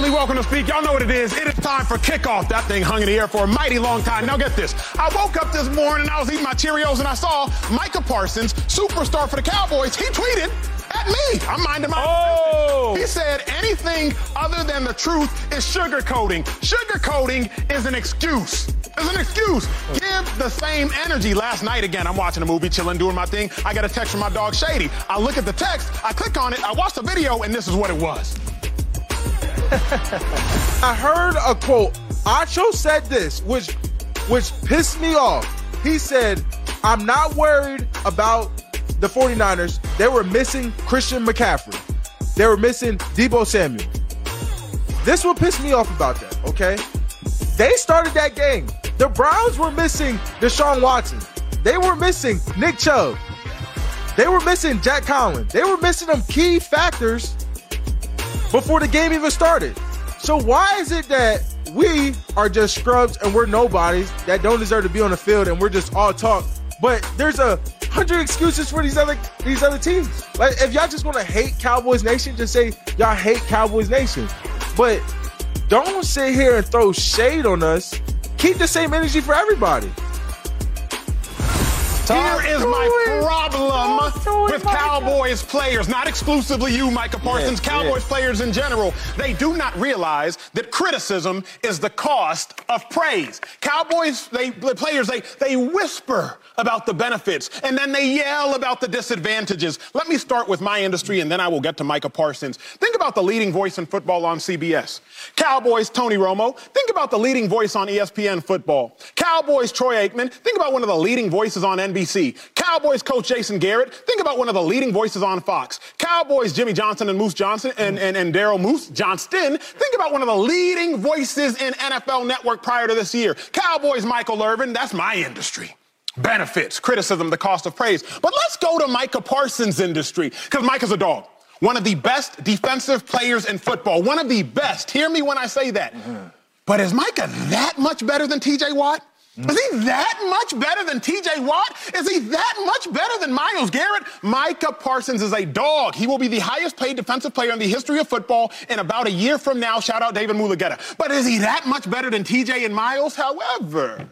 Family? Welcome to Speak. Y'all know what it is. It is time for kickoff. That thing hung in the air for a mighty long time. Now get this. I woke up this morning, and I was eating my Cheerios, and I saw Micah Parsons, superstar for the Cowboys. He tweeted at me. I'm minding my Oh! He said anything other than the truth is sugarcoating. Sugarcoating is an excuse. It's an excuse. Give the same energy. Last night, again, I'm watching a movie, chilling, doing my thing. I got a text from my dog Shady. I look at the text, I click on it, I watch the video, and this is what it was. I heard a quote. Acho said this, which which pissed me off. He said, I'm not worried about the 49ers. They were missing Christian McCaffrey. They were missing Deebo Samuel. This will piss me off about that, okay? They started that game. The Browns were missing Deshaun Watson. They were missing Nick Chubb. They were missing Jack Conklin. They were missing them key factors before the game even started. So why is it that we are just scrubs and we're nobodies that don't deserve to be on the field and we're just all talk? But there's a hundred excuses for these other these other teams. Like if y'all just want to hate Cowboys Nation, just say y'all hate Cowboys Nation. But don't sit here and throw shade on us. Keep the same energy for everybody. Here is my problem with Cowboys players, not exclusively you, Micah Parsons, Yeah, Cowboys yeah. players in general. They do not realize that criticism is the cost of praise. Cowboys, they, the players, they, they whisper about the benefits and then they yell about the disadvantages. Let me start with my industry and then I will get to Micah Parsons. Think about the leading voice in football on CBS. Cowboys, Tony Romo. Think about the leading voice on ESPN football. Cowboys, Troy Aikman. Think about one of the leading voices on NBC. Cowboys coach Jason Garrett. Think about one of the leading voices on Fox. Cowboys, Jimmy Johnson and Moose Johnson and, and, and Daryl Moose Johnston. Think about one of the leading voices in NFL Network prior to this year. Cowboys, Michael Irvin. That's my industry. Benefits, criticism, the cost of praise. But let's go to Micah Parsons' industry, because Micah's a dog. One of the best defensive players in football. One of the best. Hear me when I say that. Mm-hmm. But is Micah that much better than TJ Watt? Is he that much better than TJ Watt? Is he that much better than Myles Garrett? Micah Parsons is a dog. He will be the highest paid defensive player in the history of football in about a year from now. Shout out David Mulugeta. But is he that much better than TJ and Myles? However,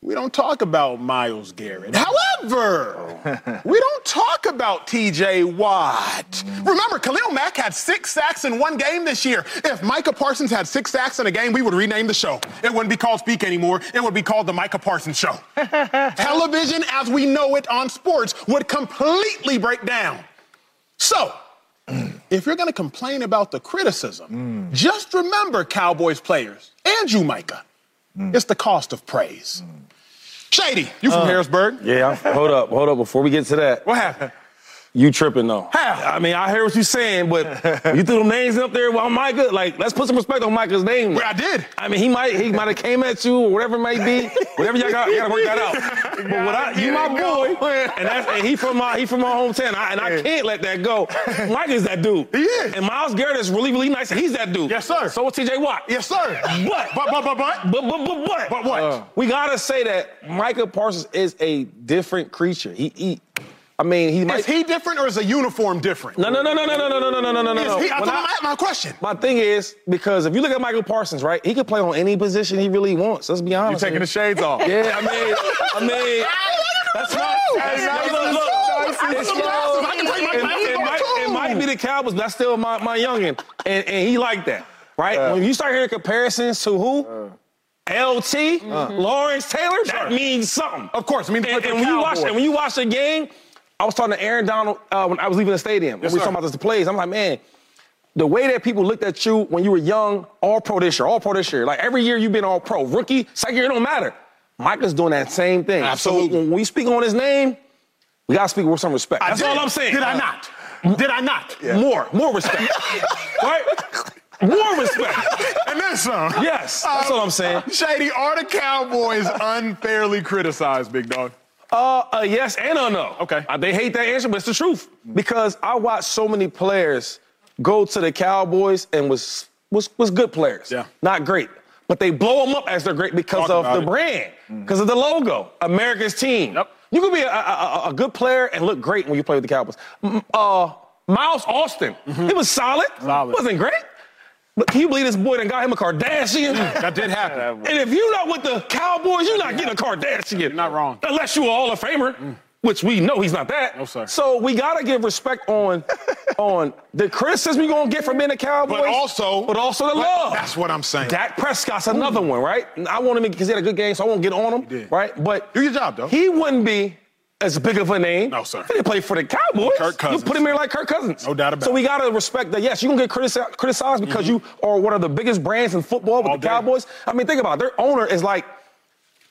we don't talk about Myles Garrett. However, we don't talk about TJ Watt. Remember, Khalil Mack had six sacks in one game this year. If Micah Parsons had six sacks in a game, we would rename the show. It wouldn't be called Speak anymore. It would be called The Micah Parsons Show. Television as we know it on sports would completely break down. So, if you're going to complain about the criticism, just remember, Cowboys players, and you, Micah, mm. it's the cost of praise. Shady, you from uh, Harrisburg. Yeah, hold up, hold up. Before we get to that, What happened? You tripping though. How? I mean, I hear what you're saying, but you threw them names up there while Micah. Like, let's put some respect on Micah's name. Well, I did. I mean, he might he might have came at you or whatever it may be. Whatever y'all got, you gotta work that out. But what I, you my boy, and that's and he from my he from my hometown, I, and I can't let that go. Mike is that dude. He is. And Myles Garrett is really really nice, and he's that dude. Yes, sir. So is T.J. Watt. Yes, sir. But But, but, but, but. but but but but But what? we gotta say that Micah Parsons is a different creature. He, he I mean, he might. Is he different or is the uniform different? no, no, no, no, no, no, no, no, no, no, no, no. He, I told I had my question. my thing is because if you look at Michael Parsons, right, he could play on any position he really wants. Let's be honest. You taking the shades off. Yeah, I mean, I mean, that's look, look. slow. I It's some slow. glasses. I can take my glasses and off, Mike- might be the Cowboys, but that's still my, my youngin. And, and he like that, right? Uh. when you start hearing comparisons to who? LT, Uh. Lawrence Taylor, that means something. Of course, I mean, And, and when you watch and when you watch the game, I was talking to Aaron Donald uh, when I was leaving the stadium. Yes, when we were talking about this plays. I'm like, man, the way that people looked at you when you were young, all pro this year, all pro this year. Like every year you've been all pro. Rookie, second year, it don't matter. Micah's doing that same thing. Absolutely. So when we speak on his name, we gotta speak with some respect. I That's did. all I'm saying. Did I Uh, not? Did I not? More, more respect. right? More respect. And then some. Yes, that's all I'm saying. Shady, are the Cowboys unfairly criticized, big dog? Uh, uh, yes and a no. Okay. Uh, they hate that answer, but it's the truth. Because I watched so many players go to the Cowboys and was was was good players. Yeah. Not great. But they blow them up as they're great because Talk of the it. brand, because of the logo, America's team. Yep. You can be a, a, a- a good player and look great when you play with the Cowboys. Uh, Miles Austin, he was solid. Solid. Wasn't great. But can you believe this boy done got him a Kardashian? That did happen. And if you're not with the Cowboys, you're not getting a Kardashian. You're not wrong. Unless you're a Hall of Famer, mm. which we know he's not that. No, sir. So we gotta give respect on on the criticism you're gonna get from being a Cowboys. But also- but also the but love. that's what I'm saying. Dak Prescott's another one, right? I want him because he had a good game, so I won't get on him, right? But Do your job, though. He wouldn't be as big of a name. No, sir. He didn't play for the Cowboys. Kirk Cousins. You put him here like Kirk Cousins. No doubt about it. So we gotta respect that. Yes, you're gonna get critici- criticized because mm-hmm. you are one of the biggest brands in football with All the day. Cowboys. I mean, think about it. Their owner is like.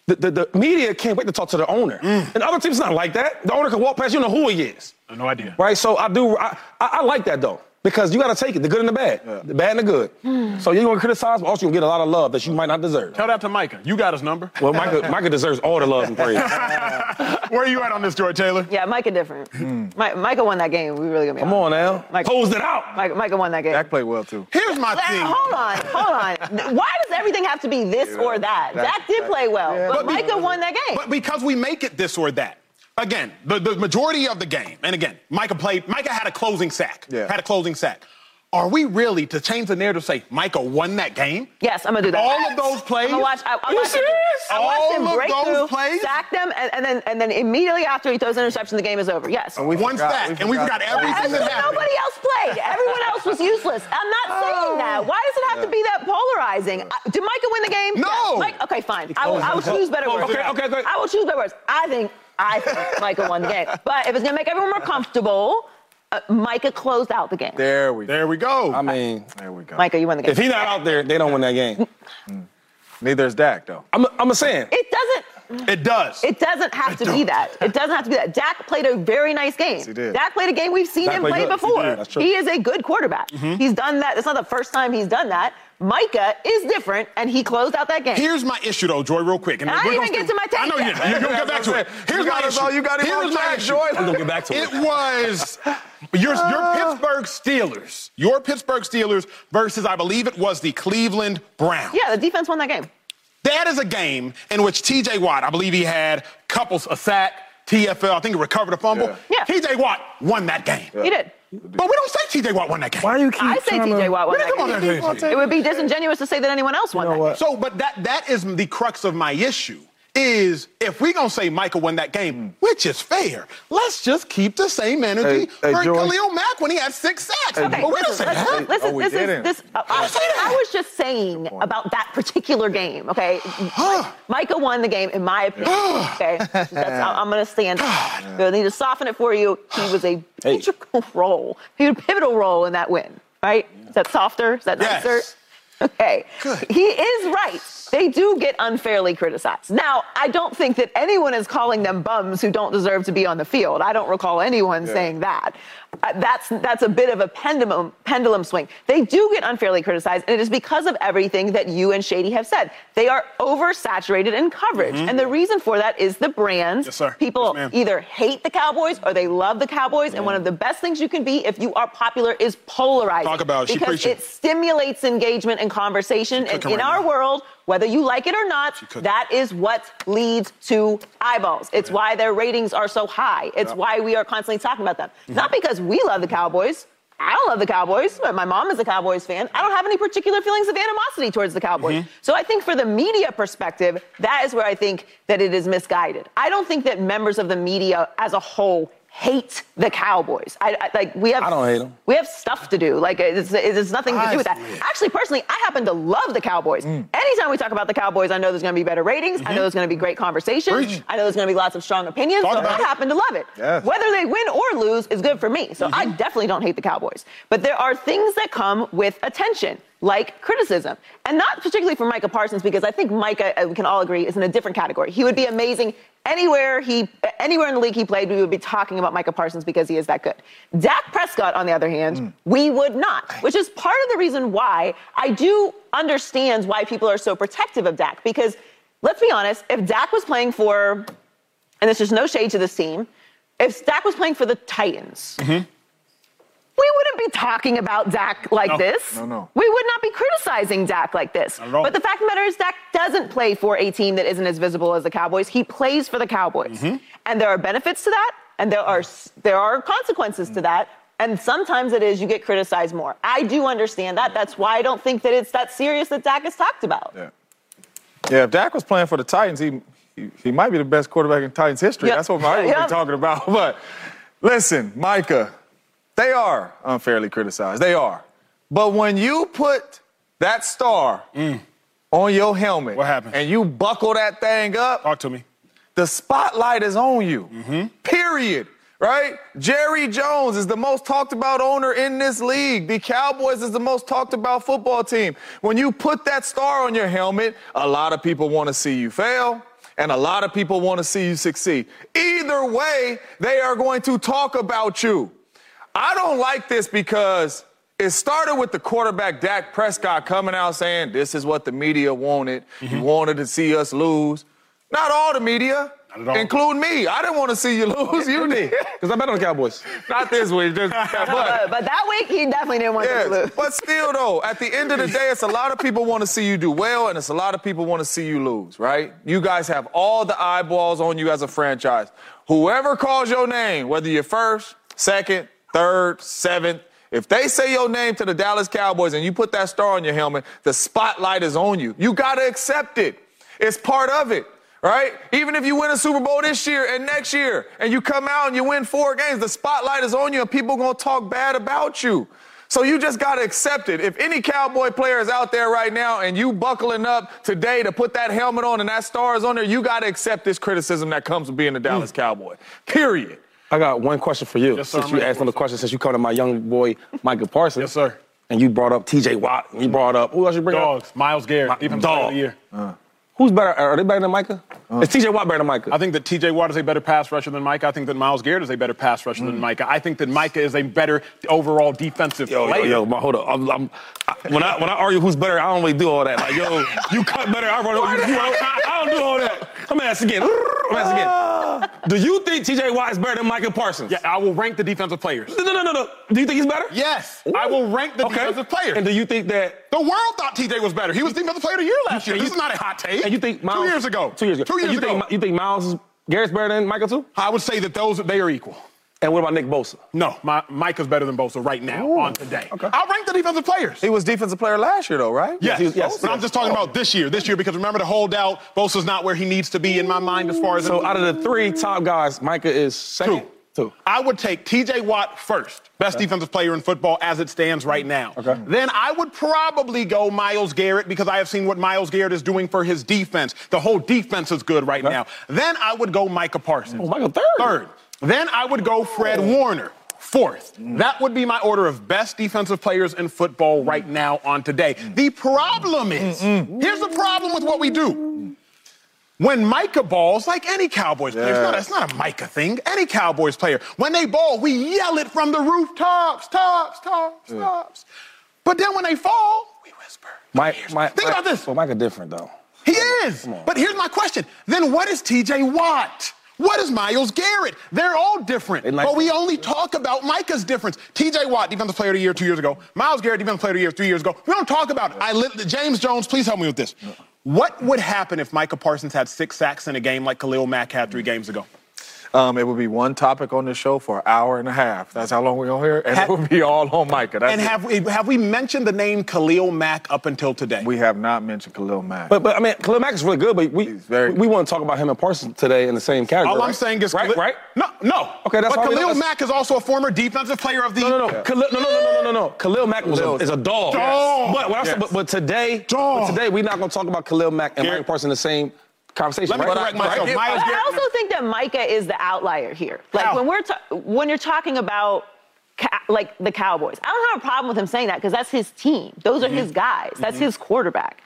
The, the, the media can't wait to talk to the owner. Mm. And other teams not like that. The owner can walk past, you know who he is. no idea. Right? So I do, I, I, I like that though. Because you got to take it, the good and the bad. The bad and the good. So you're going to criticize, but also you're going to get a lot of love that you might not deserve. Tell that to Micah. You got his number. Well, Micah, Micah deserves all the love and praise. Where are you at on this, George Taylor? Yeah, Micah different. Mi- Micah won that game. We really gonna be Come on now. Micah- Closed it out. Micah, Micah won that game. Dak played well too. Here's my Uh, thing. hold on, hold on. Why does everything have to be this or that? Dak- Dak did Dak- play well, yeah, but but Micah because- won that game. But because we make it this or that. Again, the, the majority of the game, and again, Micah played, Micah had a closing sack. Yeah. Had a closing sack. Are we really to change the narrative say Micah won that game? yes, I'm gonna do that. All of those plays? I'm gonna watch. I, I Are you watched him, serious? I watched All him of break those through, plays? sack them, and, and then and then immediately after he throws an interception, the game is over. Yes. we One forgot- sack, we and we forgot- forgot everything Everyone- that happened. nobody else played. Everyone else was useless. I'm not oh. saying that. Why does it have to be that polarizing? I- Did Micah win the game? No. Yes. Mike, okay, fine. I will, I will choose better words. Okay, okay, okay. I will choose better words. I think I think Micah won the game. But if it's gonna make everyone more comfortable, uh, Micah closed out the game. There we go. There we go. I mean, There we go. Micah, you won the game. if he's not out there, they don't win that game. Neither is Dak though. I'm, I'm saying. it doesn't. it does. It doesn't have to be that. It doesn't have to be that. Dak played a very nice game. he did. Dak played a game we've seen Dak him play good. Before. did. That's true. He is a good quarterback. He's done that. It's not the first time he's done that. Micah is different, and he closed out that game. Here's my issue, though, Joy, real quick. And I didn't even get to my take I know you yet. didn't. You're going to get back to it. Here's You my issue. all- you got him Here's my issue. Joy. I'm gonna get back to it. It was your, your Pittsburgh Steelers, your Pittsburgh Steelers versus, I believe it was the Cleveland Browns. yeah, the defense won that game. That is a game in which TJ Watt, I believe he had couples, a sack, TFL, I think he recovered a fumble. Yeah. Yeah. TJ Watt won that game. He did. But we don't say TJ Watt won that game. Why do you keep I say trying to- TJ Watt won that did come on game. there, It would be disingenuous to say that anyone else won You know that what? game. So, but that that is the crux of my issue. Is if we're gonna say Michael won that game, which is fair, let's just keep the same energy Hey, hey, for Joy. Khalil Mack when he had six sacks. Okay, but we don't listen, say listen, that. listen, Oh, this didn't. is this. Uh, I. I was just saying about that particular game. Okay, Michael won the game in my opinion. okay, That's, I'm going to stand. I need to soften it for you. He was a Hey. integral role. He had a pivotal role in that win. Right? Is that softer? Is that Yes. nicer? Okay. Good. He is right. They do get unfairly criticized. Now, I don't think that anyone is calling them bums who don't deserve to be on the field. I don't recall anyone saying that. Uh, that's that's a bit of a pendulum pendulum swing. They do get unfairly criticized, and it is because of everything that you and Shady have said. They are oversaturated in coverage, and the reason for that is the brands. Mm-hmm. Yes, sir. People Yes, either hate the Cowboys or they love the Cowboys, and one of the best things you can be if you are popular is polarizing. Talk about it. She because it stimulates engagement and conversation. And in right our now. world, whether you like it or not, that is what leads to eyeballs. It's why their ratings are so high. It's why we are constantly talking about them. Mm-hmm. Not because we love the Cowboys. I don't love the Cowboys, but my mom is a Cowboys fan. I don't have any particular feelings of animosity towards the Cowboys. Mm-hmm. So I think for the media perspective, that is where I think that it is misguided. I don't think that members of the media as a whole hate the Cowboys. I, I like we have. I don't hate 'em. We have stuff to do. Like it's, it's nothing to do with that. Actually, personally, I happen to love the Cowboys. Mm. Anytime we talk about the Cowboys, I know there's going to be better ratings. I know there's going to be great conversation. Preach. I know there's going to be lots of strong opinions. Talk so I it. happen to love it. Yes. Whether they win or lose is good for me. So I definitely don't hate the Cowboys. But there are things that come with attention. Like criticism, and not particularly for Micah Parsons, because I think Micah, uh, we can all agree, is in a different category. He would be amazing anywhere he, anywhere in the league he played. We would be talking about Micah Parsons because he is that good. Dak Prescott, on the other hand, we would not, which is part of the reason why I do understand why people are so protective of Dak. Because let's be honest, if Dak was playing for and there's just no shade to this team. If Dak was playing for the Titans, we wouldn't be talking about Dak like No. this. No, no. We would not be criticizing Dak like this. Not at all. But the fact of the matter is, Dak doesn't play for a team that isn't as visible as the Cowboys. He plays for the Cowboys, Mm-hmm. and there are benefits to that, and there are there are consequences to that. And sometimes it is you get criticized more. I do understand that. That's why I don't think that it's that serious that Dak is talked about. Yeah. Yeah, if Dak was playing for the Titans, he he, he might be the best quarterback in Titans history. Yep. That's what Mike would Yep. be talking about. But listen, Micah, they are unfairly criticized. They are. But when you put that star mm. on your helmet What happens? and you buckle that thing up, Talk to me. the spotlight is on you. Mm-hmm. Period. Right? Jerry Jones is the most talked about owner in this league. The Cowboys is the most talked about football team. When you put that star on your helmet, a lot of people want to see you fail. And a lot of people want to see you succeed. Either way, they are going to talk about you. I don't like this because it started with the quarterback Dak Prescott coming out saying, This is what the media wanted. You mm-hmm. wanted to see us lose. Not all the media, Not at all. including me. I didn't want to see you lose. You did. Because I bet on the Cowboys. Not this week. Just, but, but that week, he definitely didn't want them to Yes, lose. but still though, at the end of the day, it's a lot of people want to see you do well, and it's a lot of people want to see you lose, right? You guys have all the eyeballs on you as a franchise. Whoever calls your name, whether you're first, second, third, seventh, if they say your name to the Dallas Cowboys and you put that star on your helmet, the spotlight is on you. You got to accept it. It's part of it. Right? Even if you win a Super Bowl this year and next year, and you come out and you win four games, the spotlight is on you, and people gonna talk bad about you. So you just gotta accept it. If any Cowboy player is out there right now and you buckling up today to put that helmet on and that star is on there, you gotta accept this criticism that comes with being a Dallas mm. Cowboy. Period. I got one question for you. Yes, sir, since I'm you asked for on the question, since you come to my young boy, Michael Parsons. Yes, sir. And you brought up TJ Watt. and You brought up, who else you bring up? Dogs. Myles Garrett, defensive player of the year. Uh. Who's better? Are they better than Micah? Uh. Is TJ Watt better than Micah? I think that TJ Watt is a better pass rusher than Micah. I think that Myles Garrett is a better pass rusher than mm. Micah. I think that Micah is a better overall defensive Yo, yo, player. yo, my, hold up. I'm, I'm, I, when I when I argue who's better, I don't really do all that. Like, yo, you cut better. I run. You, you run I don't do all that. I'm gonna ask again. I'm gonna ask again. Ah. Do you think TJ Watt is better than Micah Parsons? Yeah, I will rank the defensive players. No, no, no, no. Do you think he's better? Yes, I will rank the Okay. defensive players. And do you think that? The world thought TJ was better. He was defensive player of the year last year. and This you- is not a hot take. And you think Myles? two years ago? Two years ago. Two years you ago. Think, you think Myles Garrett's better than Micah too? I would say that those they are equal. And what about Nick Bosa? No, my, Micah's better than Bosa right now on today. Okay. I'll rank the defensive players. He was defensive player last year though, right? Yes, was- yes, but I'm just talking about this year. This year, because remember the holdout, Bosa's not where he needs to be in my mind as far as. So out of the three top guys, Micah is second. Two. Two. I would take TJ Watt first, best defensive player in football as it stands right now. Okay. Then I would probably go Myles Garrett because I have seen what Myles Garrett is doing for his defense. The whole defense is good right now. Then I would go Micah Parsons. Oh, Micah third. Third. Then I would go Fred oh. Warner. Fourth. That would be my order of best defensive players in football right mm. now on today. The problem is here's the problem with what we do. When Micah balls, like any Cowboys player, it's, not, it's not a Micah thing. Any Cowboys player, when they ball, we yell it from the rooftops, tops, tops, tops. But then when they fall, we whisper. My, my, Think my- about this. Well, Micah different though. He is. But here's my question. Then what is TJ Watt? What is Myles Garrett? They're all different. They like- but we only talk about Micah's difference. TJ Watt, defensive player of the year two years ago. Miles Garrett, defensive player of the year three years ago. We don't talk about it. I lit, James Jones, please help me with this. What would happen if Micah Parsons had six sacks in a game like Khalil Mack had three games ago? Um, it would be one topic on the show for an hour and a half. That's how long we're on here, and Ha- it would be all on Micah. That's And it. have we have we mentioned the name Khalil Mack up until today? we have not mentioned Khalil Mack. But but I mean, Khalil Mack is really good, but we very- we, want to talk about him and Parsons today in the same category. All I'm saying is right, Khalil- right. No, no. Okay, that's but Khalil that's- Mack is also a former defensive player of the. No, no, no. Khalil, no, no, no, no, no, no, no. Khalil Mack was a, is a dog. Dog. But, what I said, but, but today, Dog. but today we're not going to talk about Khalil Mack and Garrett- Mike Parsons in the same conversation. Let me right? correct myself. Right. Myles But I also think that Micah is the outlier here. Like How? when we're ta- when you're talking about ca- like the Cowboys, I don't have a problem with him saying that because that's his team. Those are Mm-hmm. his guys. That's his quarterback.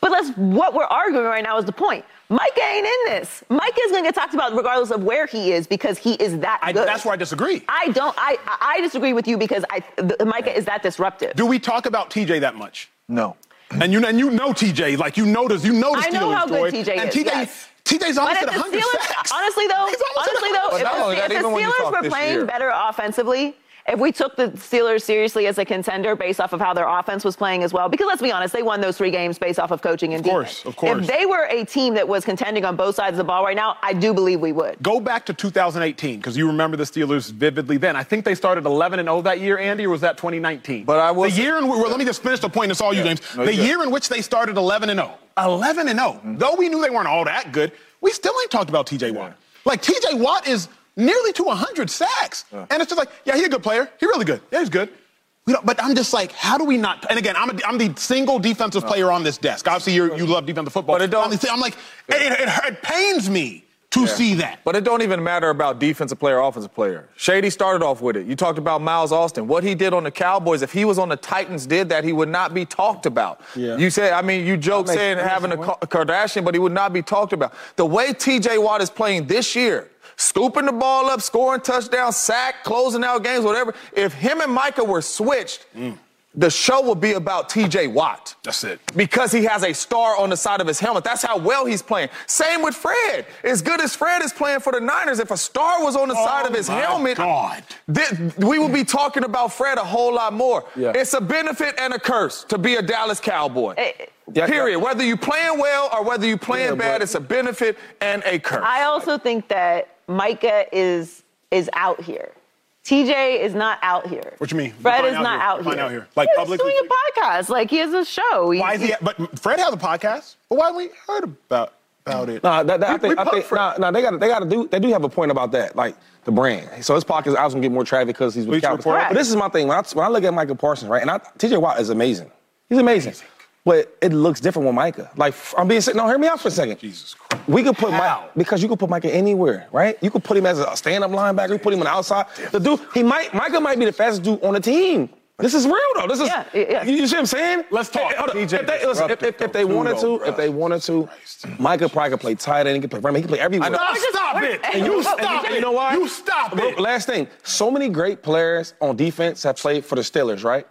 But let's what we're arguing right now is the point. Micah ain't in this. Micah is going to get talked about regardless of where he is because he is that I, good. that's where I disagree. I don't. I I disagree with you because I the, Micah is that disruptive. Do we talk about TJ that much? no. And you and you know TJ, like you notice, you know the I know Steelers, how good TJ and is, TJ, yes. TJ's But almost if at the 100 Steelers, sacks. honestly though, He's almost at honestly though, 100. if, the, if the even when you Steelers were playing year. better offensively, if we took the Steelers seriously as a contender based off of how their offense was playing as well, because let's be honest, they won those three games based off of coaching and Of course, defense. of course. If they were a team that was contending on both sides of the ball right now, I do believe we would. Go back to 2018 because you remember the Steelers vividly then. I think they started 11 and 0 that year, Andy, or was that 2019? But I was the year in well, let me just finish the point. It's all you, James. No, the you're year in which they started 11 and 0, 11 and 0. Though we knew they weren't all that good, we still ain't talked about T.J. Watt. Like T.J. Watt is nearly to 100 sacks, and it's just like, yeah, he's a good player. He's really good. Yeah, he's good. We don't, but I'm just like, how do we not? And again, I'm, a, I'm the single defensive player on this desk. Obviously, you you love defensive football. But it don't- I'm, like, it, it, it, it pains me to see that. But it don't even matter about defensive player, offensive player. Shady started off with it. You talked about Miles Austin. What he did on the Cowboys, if he was on the Titans, did that, he would not be talked about. Yeah. You said, I mean, you joke saying having a, a Kardashian, but he would not be talked about. The way T.J. Watt is playing this year, scooping the ball up, scoring touchdowns, sack, closing out games, whatever. If him and Micah were switched, the show will be about T.J. Watt That's it. because he has a star on the side of his helmet. That's how well he's playing. Same with Fred. As good as Fred is playing for the Niners, if a star was on the side of his Oh my helmet, God. thi- we would be talking about Fred a whole lot more. Yeah. It's a benefit and a curse to be a Dallas Cowboy. Eh, Yeah, Period. yeah. Whether you playing well or whether you playing Yeah, bad, but- it's a benefit and a curse. I also think that Micah is is out here. TJ is not out here. What you mean? Fred Define is out not here. out Define here. out here. Like He's publicly doing a podcast. Like he has a show. He- Why is he? But Fred has a podcast. But why haven't we heard about about it? Nah, that, that, I think, I think nah, nah, they got they got to do they do have a point about that, like the brand. So his podcast I was gonna get more traffic because he's with Bleacher Cowboys. But this is my thing when I, when I look at Michael Parsons, right? And I, T.J. Watt is amazing. He's amazing. But it looks different with Micah. Like I'm being sick. no, hear me out for a second. Jesus Christ. We could put How? Mike because you could put Micah anywhere, right? You could put him as a stand-up linebacker. You put him on the outside. The dude, he might Micah might be the fastest dude on the team. This is real though. This is Yeah, yeah. You, you see what I'm saying? Let's talk. Hey, hold up. TJ If they, listen, if, if, if they disruptive, wanted though, to, if they wanted to, Micah probably could play tight end. He could play running. He could play everywhere. know. Stop, just- stop it. and And you- you and stop it. You know why? You stop it. Last thing. So many great players on defense have played for the Steelers, right?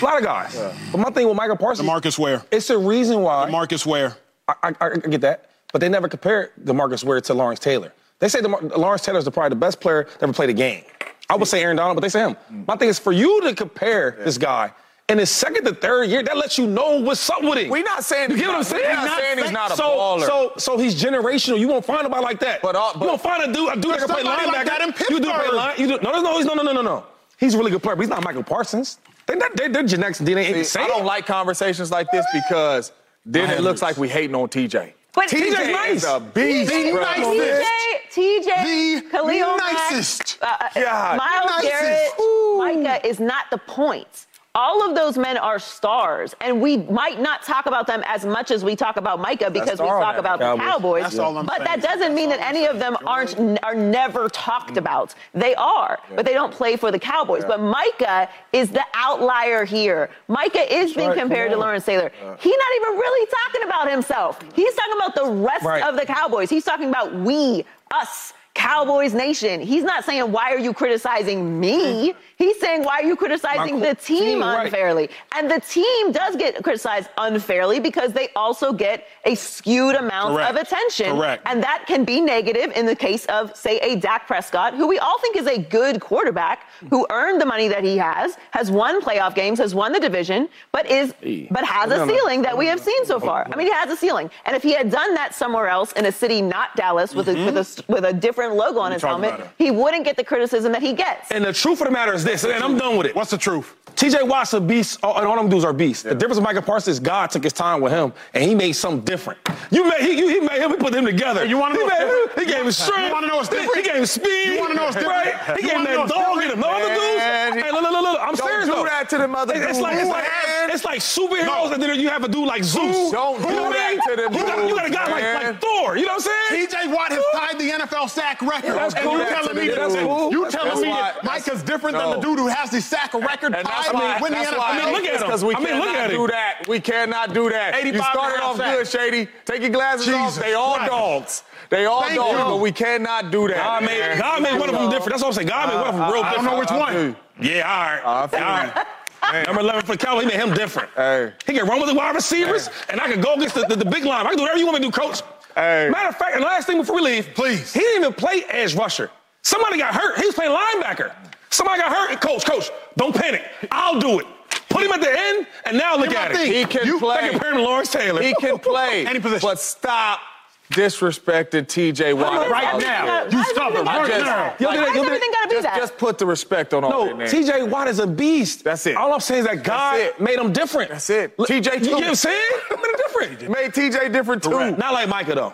A lot of guys. But my thing with Michael Parsons, Marcus Ware. it's the reason why. Marcus Ware. I, I, I get that, but they never compared DeMarcus Ware to Lawrence Taylor. They say DeMar- Lawrence Taylor is probably the best player that ever played a game. I would say Aaron Donald, but they say him. Mm. My thing is for you to compare this guy in his second to third year, that lets you know what's up with him. We're not saying You get what I'm saying? We're not saying he's not a so, baller. So, so he's generational. You won't find nobody like that. But all- but- you won't find a dude, a dude that can play linebacker. like that in you do play line. You do, no, no, no, no, no, no, no, no. He's a really good player, but he's not Michael Parsons. They, they, their genetics and DNA ain't the same. I don't like conversations like this because then it looks like we hating on TJ. But TJ TJ's nice. is a beast, The bro. nicest. TJ, TJ, The Khalil nicest. uh, uh, God. Myles Nicest. Garrett, Ooh. Micah is not the point. All of those men are stars, and we might not talk about them as much as we talk about Micah because we talk that about the Cowboys. Cowboys. That's all I'm but saying. that doesn't mean that any of them aren't are never talked mm-hmm. about. They are, but they don't play for the Cowboys. But Micah is the outlier here. Micah is being right, compared to come on. Lawrence Taylor. He's not even really talking about himself. He's talking about the rest Right. of the Cowboys. He's talking about we, us, Cowboys Nation. He's not saying, why are you criticizing me? Mm-hmm. He's saying, why are you criticizing My the co- team team, right. unfairly? And the team does get criticized unfairly because they also get a skewed amount Correct. of attention. Correct. And that can be negative in the case of, say, a Dak Prescott, who we all think is a good quarterback, who earned the money that he has, has won playoff games, has won the division, but is but has a ceiling that we have seen so oh, far. I mean, he has a ceiling. And if he had done that somewhere else in a city not Dallas with a with a mm-hmm. with a different Shrine logo on his helmet, he wouldn't get the criticism that he gets. And the truth of the matter is this, and I'm done with it. What's the truth? TJ Watt's a beast, and all them dudes are beasts. The difference with Michael Parsons is God took his time with him, and he made something different. You made he, he made him, he put them together. You wanna he know what's made, different? He gave him strength. You wanna know what's different? He gave him speed. You wanna know what's different? Right? He You gave him wanna know that what's dog in different? him. The other dudes. Man, Hey, look, look, look, look. I'm don't serious do though. that to them other It's dudes, like it's like man. it's like superheroes, No. and then you have a dude like Zeus. Don't You do know what I that mean? to them You got, you got a dudes, guy like, man. like Thor. You know what I'm saying? TJ Watt has tied the NFL sack record. that's and cool. you telling me That's cool. you telling me why- Mike is different than the dude who has the sack record that's tied why, to win the that's NFL. I mean, look at him. we I mean, cannot look at do him. that. We cannot do that. You started off good. Shady. Take your glasses off. They all dogs. They all Thank dogs, you. but we cannot do that. God made, man. God made one of them different. That's what I'm saying. God made one of them real I don't know which one. Yeah, all right. I feel all right. Number 11 for the Cowboys, he made him different. Hey. He can run with the wide receivers, and I can go against the, the, the big line. I can do whatever you want me to do, coach. Hey. Matter of fact, and last thing before we leave, Please. He didn't even play edge rusher. Somebody got hurt. He was playing linebacker. Somebody got hurt. Coach, coach, don't panic. I'll do it. Put him at the end, and now look Here's at it. He can You- play. They compare him to Lawrence Taylor. He can play. Any position. But stop disrespecting TJ Watt. Right now. there. You Why stop is it everything right gotta now. that? Yo, Why did- yo, everything gotta be Just, that? just put the respect on all No, that name. TJ Watt is a beast. That's it. All I'm saying is that God made him different. That's it. Look, TJ You too. get what I'm saying? Made him different. Made TJ different too. Correct. Not like Micah, though.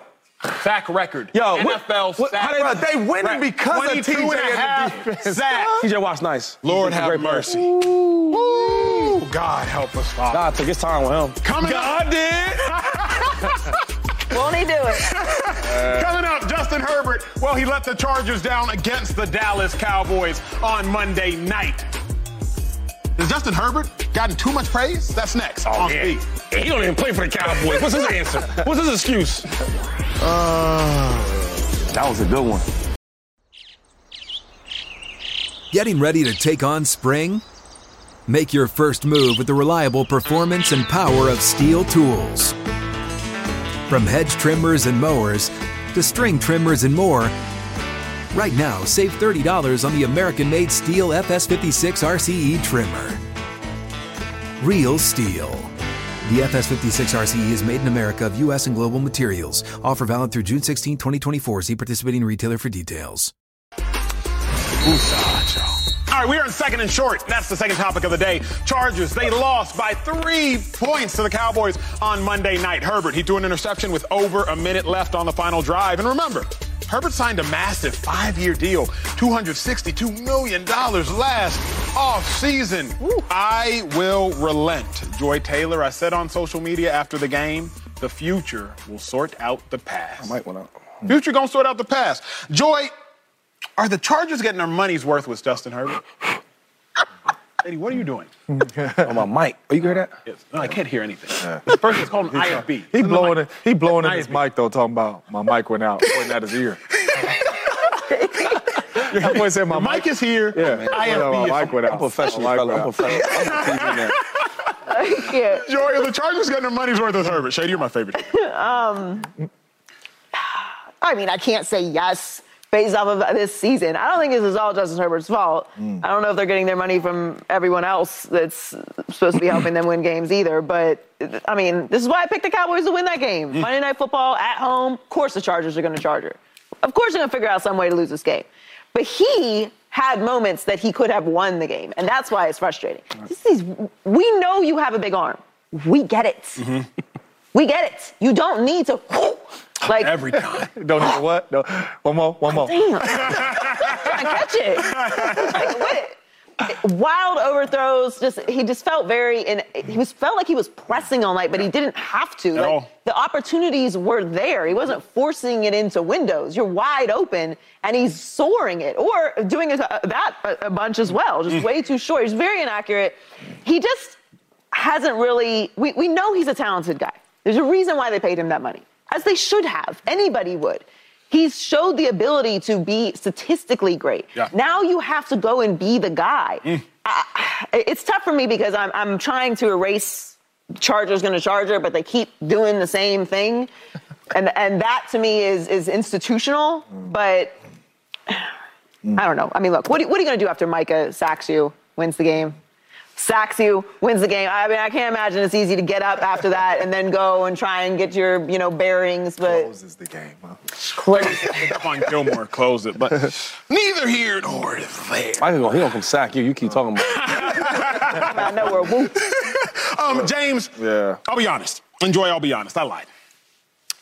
Sack record. Yo, NFL what- sack how they- Bro, they winning Right. because of TJ and and the half defense. sacks. TJ Watt's nice. Lord have great player. mercy. Ooh, God help us, Father. God took his time with him. Coming God up. did. Won't he do it? Coming up, Justin Herbert. Well, he let the Chargers down against the Dallas Cowboys on Monday night. Has Justin Herbert gotten too much praise? That's next oh, on Yeah. Speak. He don't even play for the Cowboys. What's his answer? What's his excuse? Uh, that was a good one. Getting ready to take on spring? Make your first move with the reliable performance and power of STIHL tools. From hedge trimmers and mowers to string trimmers and more, right now save $30 on the American made STIHL FS56 RCE trimmer. Real STIHL. The FS56 RCE is made in America of U.S. and global materials. Offer valid through June 16, 2024. See participating retailer for details. All right, we are in second and short. That's the second topic of the day. Chargers, they lost by three points to the Cowboys on Monday night. Herbert, he threw an interception with over a minute left on the final drive. And remember, Herbert signed a massive five year deal, $262 million last off season. I will relent. Joy Taylor, I said on social media after the game, the future will sort out the past. I might went out. Future gonna sort out the past. Joy, are the Chargers getting their money's worth with Justin Herbert? Eddie, what are you doing? On my mic. Oh, you hear that? Yes. No, I can't hear anything. This person's called an IFB. He blowing it. He blowing in his mic though, talking about my mic went out, pointing at his ear. That boy said my Mike is here. Yeah, IFB my mic went out. I'm professional, My mic I'm out. professional. I'm a TV man. I can't. Joy, the Chargers getting their money's worth with Herbert? Shady, you're my favorite. Um, I mean, I can't say yes based off of this season. I don't think this is all Justin Herbert's fault. Mm. I don't know if they're getting their money from everyone else that's supposed to be helping them win games either. But I mean, this is why I picked the Cowboys to win that game. Mm. Monday Night Football at home. Of course, the Chargers are going to charge her. Of course, they're going to figure out some way to lose this game. But he had moments that he could have won the game, and that's why it's frustrating. This is, we know you have a big arm. We get it. Mm-hmm. We get it. You don't need to like Every time. Don't know what? No. One more. One more. Damn. I catch it. Like, what? Wild overthrows. Just he just felt very. and he was felt like he was pressing all night, but he didn't have to. Like all. the opportunities were there. He wasn't forcing it into windows. You're wide open, and he's soaring it or doing it, uh, that a, a bunch as well. Just way too short. He's very inaccurate. He just hasn't really. We we know he's a talented guy. There's a reason why they paid him that money, as they should have. Anybody would. He's showed the ability to be statistically great. Yeah. Now you have to go and be the guy. Mm. I, it's tough for me because I'm, I'm trying to erase Chargers going to Charger, but they keep doing the same thing. And, and that to me is, is institutional, but I don't know. I mean, look, what, what are you going to do after Micah sacks you, wins the game? Sacks you, wins the game. I mean, I can't imagine it's easy to get up after that and then go and try and get your, you know, bearings. But Closes the game. Huh? crazy. Stephon Gilmore closed it, but neither here nor there. Michael, gonna- he gonna come sack you. You keep talking about. I know we're woo. Um, James, Yeah. I'll be honest. Enjoy, I'll be honest. I lied.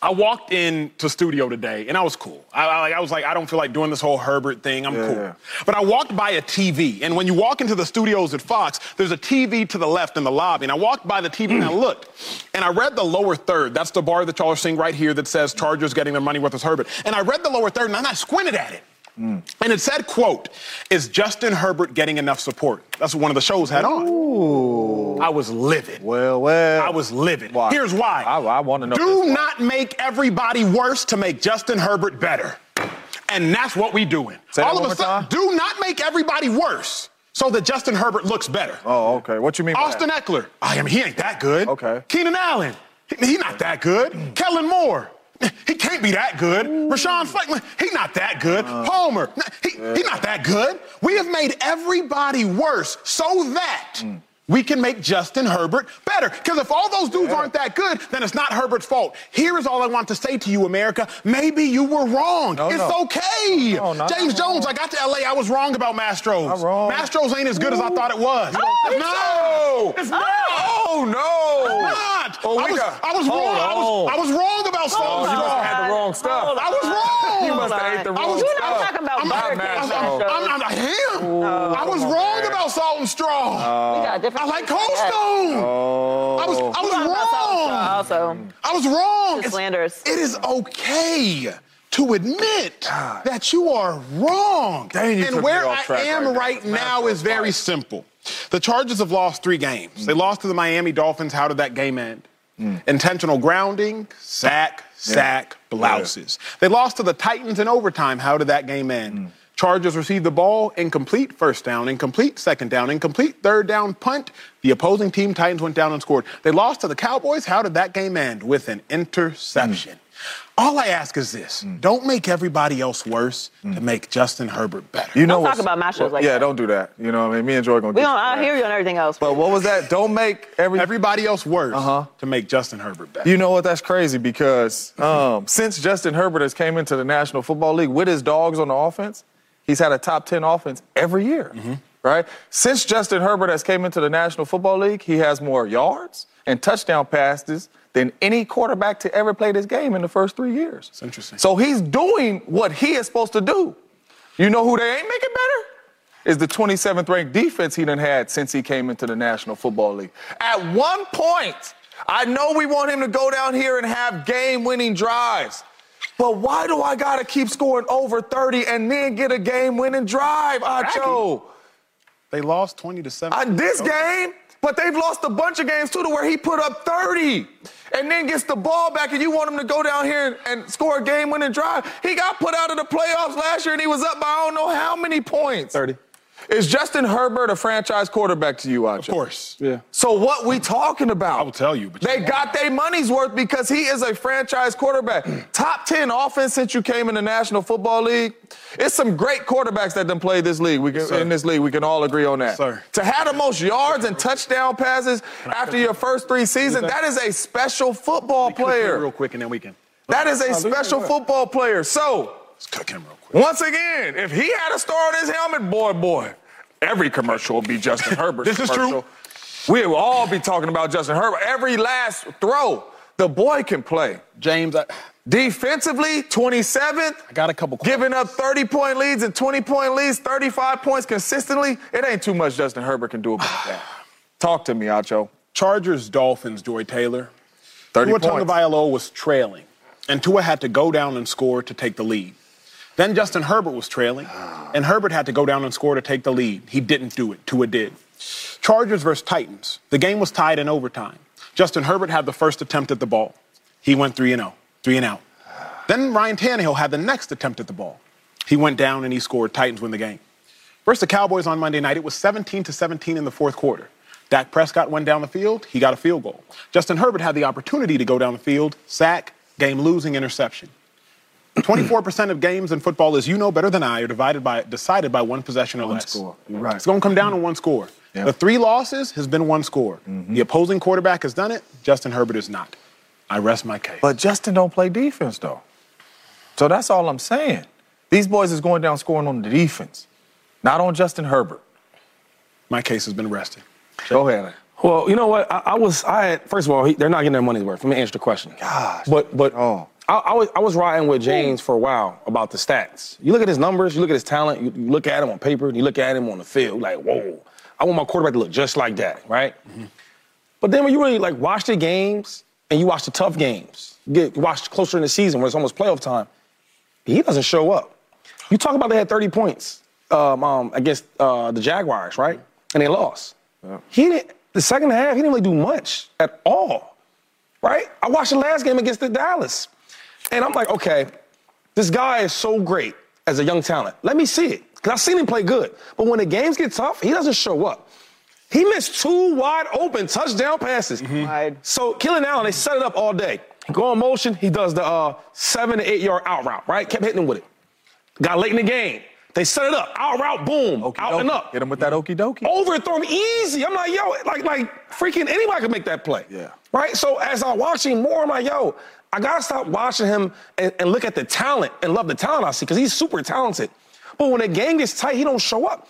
I walked into studio today and I was cool. I, I, I was like, I don't feel like doing this whole Herbert thing. I'm Yeah, cool. yeah. But I walked by a TV, and when you walk into the studios at Fox, there's a TV to the left in the lobby. And I walked by the TV and I looked, and I read the lower third. That's the bar that y'all are seeing right here that says Chargers getting their money worth as Herbert. And I read the lower third, and then I squinted at it. And it said, quote, is Justin Herbert getting enough support? That's what one of the shows had on. Ooh. I was livid. Well, well. I was livid. Why? Here's why. I, I want to know. Do not make everybody worse to make Justin Herbert better. And that's what we doing. Say All of a sudden, do not make everybody worse so that Justin Herbert looks better. Oh, okay. What you mean? by Austin? Ekeler, I mean, he ain't that good. Okay. Keenan Allen, he, he not that good. Mm. Kellen Moore, he can't be that good. Rashawn Fleckman, he not that good. Uh. Palmer, he, he not that good. We have made everybody worse so that Mm. We can make Justin Herbert better. Because if all those dudes aren't that good, then it's not Herbert's fault. Here is all I want to say to you, America. Maybe you were wrong. No, it's no. okay. No, not James wrong. Jones, I got to LA. I was wrong about Mastros. Not wrong. Mastros ain't as good as I thought it was. Oh, no, it's not. Oh no! Not. Oh, I was, got- I was wrong. I was, on. I was wrong about Oh, you must Strong. have had the wrong stuff. I was wrong. You must have ate the Hold wrong on. was- You're stuff. not talking about I'm Burger not, King I'm, Mastros. I'm, I'm, I am. I was wrong about Salt and Straw. Uh, we got different I like Cold. Stone. Oh. I was, I was talking about South Star wrong. Also, I was wrong. It's It's- It is okay to admit that you are wrong. Dang, you and where I am right right, now. now is very simple. The Chargers have lost three games. They lost to the Miami Dolphins. How did that game end? Intentional grounding, sack, sack, blouses. They lost to the Titans in overtime. How did that game end? Chargers received the ball, incomplete first down, incomplete second down, incomplete third down punt. The opposing team, Titans, went down and scored. They lost to the Cowboys. How did that game end? With an interception. All I ask is this don't make everybody else worse to make Justin Herbert better. You know Don't talk what's- about mashups like yeah, that. don't do that. You know what I mean? Me and Joy gonna we get don't. you I for hear you on everything else. But what was that? Don't make every. everybody else worse Uh-huh. to make Justin Herbert better. You know what? That's crazy because um, since Justin Herbert has came into the National Football League with his dogs on the offense, he's had a top 10 offense every year, mm-hmm. right? Since Justin Herbert has came into the National Football League, he has more yards and touchdown passes than any quarterback to ever play this game in the first three years. It's interesting. So he's doing what he is supposed to do. You know who they ain't making better? Is the 27th ranked defense he done had since he came into the National Football League. At one point, I know we want him to go down here and have game winning drives. But why do I gotta keep scoring over 30 and then get a game winning drive, Acho? They lost 20 to 7. On this game, but they've lost a bunch of games too to where he put up 30 and then gets the ball back and you want him to go down here and, and score a game winning drive. He got put out of the playoffs last year and he was up by I don't know how many points. 30. Is Justin Herbert a franchise quarterback to you, Acho? Of course. Yeah. So what we talking about? I will tell you, but they you- got their money's worth because he is a franchise quarterback. Top 10 offense since you came in the National Football League. It's some great quarterbacks that done play this league. We can, sir. in this league, we can all agree on that. sir. To have the most yards and touchdown passes after your first three seasons, that is a special football Cook player. real quick and then we can. That is a special football player. So, Let's cook him real quick. Once again, if he had a star on his helmet, boy, boy, every commercial would be Justin Herbert. This is true. We will all be talking about Justin Herbert. Every last throw, the boy can play. James, I, Defensively, 27th. I got a couple Giving up 30 point leads and 20 point leads, 35 points consistently. It ain't too much Justin Herbert can do about that. Talk to me, Acho. Chargers, Dolphins, Joy Taylor. 30 Tua points. Tagovailoa was trailing, and Tua had to go down and score to take the lead. Then Justin Herbert was trailing, and Herbert had to go down and score to take the lead. He didn't do it. Tua did. Chargers versus Titans. The game was tied in overtime. Justin Herbert had the first attempt at the ball. He went 3 and 0, 3 and out. Then Ryan Tannehill had the next attempt at the ball. He went down and he scored. Titans win the game. Versus the Cowboys on Monday night, it was 17 to 17 in the fourth quarter. Dak Prescott went down the field, he got a field goal. Justin Herbert had the opportunity to go down the field, sack, game losing interception. 24% of games in football, as you know better than I, are divided by, decided by one possession or less. score. You're right. It's going to come down to one score. The three losses has been one score. Mm-hmm. The opposing quarterback has done it. Justin Herbert is not. I rest my case. But Justin don't play defense though. So that's all I'm saying. These boys is going down scoring on the defense, not on Justin Herbert. my case has been rested. Go ahead. Well, you know what? I, I was. I had, first of all, he, they're not getting their money's worth. Let me answer the question. Gosh. But but Oh. I, I was I was riding with James for a while about the stats. You look at his numbers, you look at his talent, you, you look at him on paper, and you look at him on the field. Like, whoa, I want my quarterback to look just like that, right? But then when you really like watch the games and you watch the tough games, you get you watch closer in the season when it's almost playoff time, he doesn't show up. You talk about they had 30 points um, um, against uh, the Jaguars, right? And they lost. He didn't. The second half, he didn't really do much at all, right? I watched the last game against the Dallas, and I'm like, okay, this guy is so great as a young talent. Let me see it, because I've seen him play good. But when the games get tough, he doesn't show up. He missed two wide open touchdown passes. Wide. So Keenan Allen, they set it up all day. Go in motion, he does the uh, seven to eight yard out route, right? Kept hitting him with it. Got late in the game. They set it up, out route, boom, out and up. Hit him with that okie dokie. Overthrow him easy. I'm like, yo, like, like freaking anybody could make that play. Yeah. Right? So as I'm watching more, I'm like, yo, I gotta stop watching him and, and look at the talent and love the talent I see, because he's super talented. But when the game gets tight, he don't show up.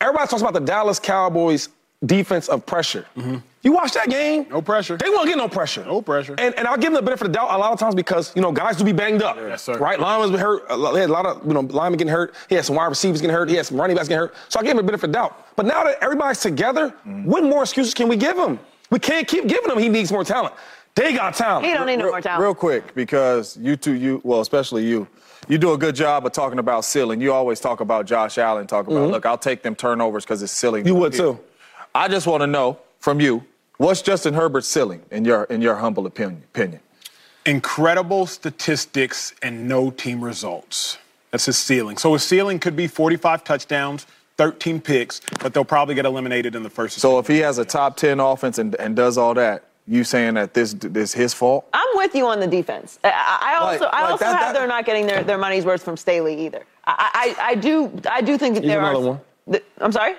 Everybody talks about the Dallas Cowboys defense of pressure. Mm-hmm. You watch that game. No pressure. They won't get no pressure. No pressure. And, and I'll give them the benefit of the doubt a lot of times because, you know, guys do be banged up. Yes, sir. Right? Linemen's been hurt. A lot- They had a lot of, you know, linemen getting hurt. He had some wide receivers getting hurt. He had some running backs getting hurt. So I gave him a benefit of the doubt. But now that everybody's together, mm-hmm. what more excuses can we give him? We can't keep giving him he needs more talent. They got talent. He don't need no real, more talent. real quick, because you two, you well, especially you, you do a good job of talking about ceiling. You always talk about Josh Allen. Talk about, look, I'll take them turnovers because it's ceiling. Mm-hmm. You would too. I just want to know from you, what's Justin Herbert's ceiling in your in your humble opinion? opinion? incredible statistics and no team results. That's his ceiling. So his ceiling could be 45 touchdowns, 13 picks, but they'll probably get eliminated in the first. So if he has a top ten offense and, and does all that, you saying that this this his fault? I'm with you on the defense. I, I I also, Like- I like also that- have that- they're not getting their, their money's worth from Staley either. I, I, I do, I do think that He's there are. another one. th- I'm sorry.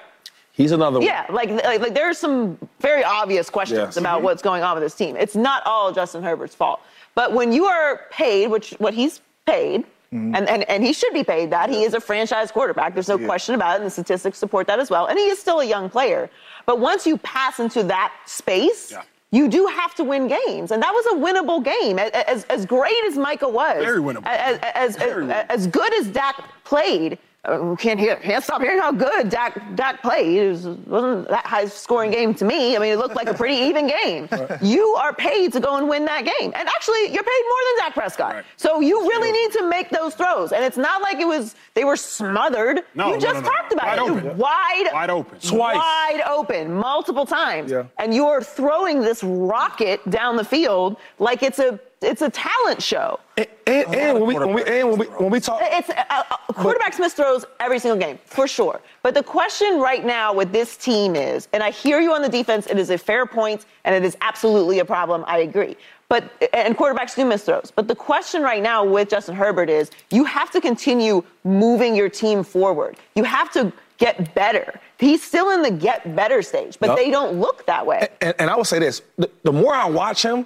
He's another one. Yeah, like, like like there's some very obvious questions Yes. about mm-hmm. what's going on with this team. It's not all Justin Herbert's fault. But when you are paid, which what he's paid, mm-hmm. and, and, and he should be paid that, he is a franchise quarterback. There's no question about it, and the statistics support that as well. And he is still a young player. But once you pass into that space, Yeah. You do have to win games. And that was a winnable game. As, as great as Micah was, Very winnable. As, as, Very winnable. as good as Dak played, Uh, we can't hear, can't stop hearing how good Dak Dak played. It was, wasn't that high scoring game to me. I mean, it looked like a pretty even game. You are paid to go and win that game, and actually, you're paid more than Dak Prescott. Right. So you really need to make those throws. And it's not like it was they were smothered. No, you just no, no, talked about Wide it. open. Wide, Wide open. Twice. wide open, multiple times. Yeah. And you're throwing this rocket down the field like it's a it's a talent show. And, and, and when we, when we and when we when we talk It's uh, uh, quarterbacks miss throws every single game for sure. But the question right now with this team is, and I hear you on the defense. It is a fair point, and it is absolutely a problem. I agree. But and quarterbacks do miss throws. But the question right now with Justin Herbert is, you have to continue moving your team forward. You have to get better. He's still in the get better stage, but Yup. they don't look that way. and, and I will say this: the, the more I watch him,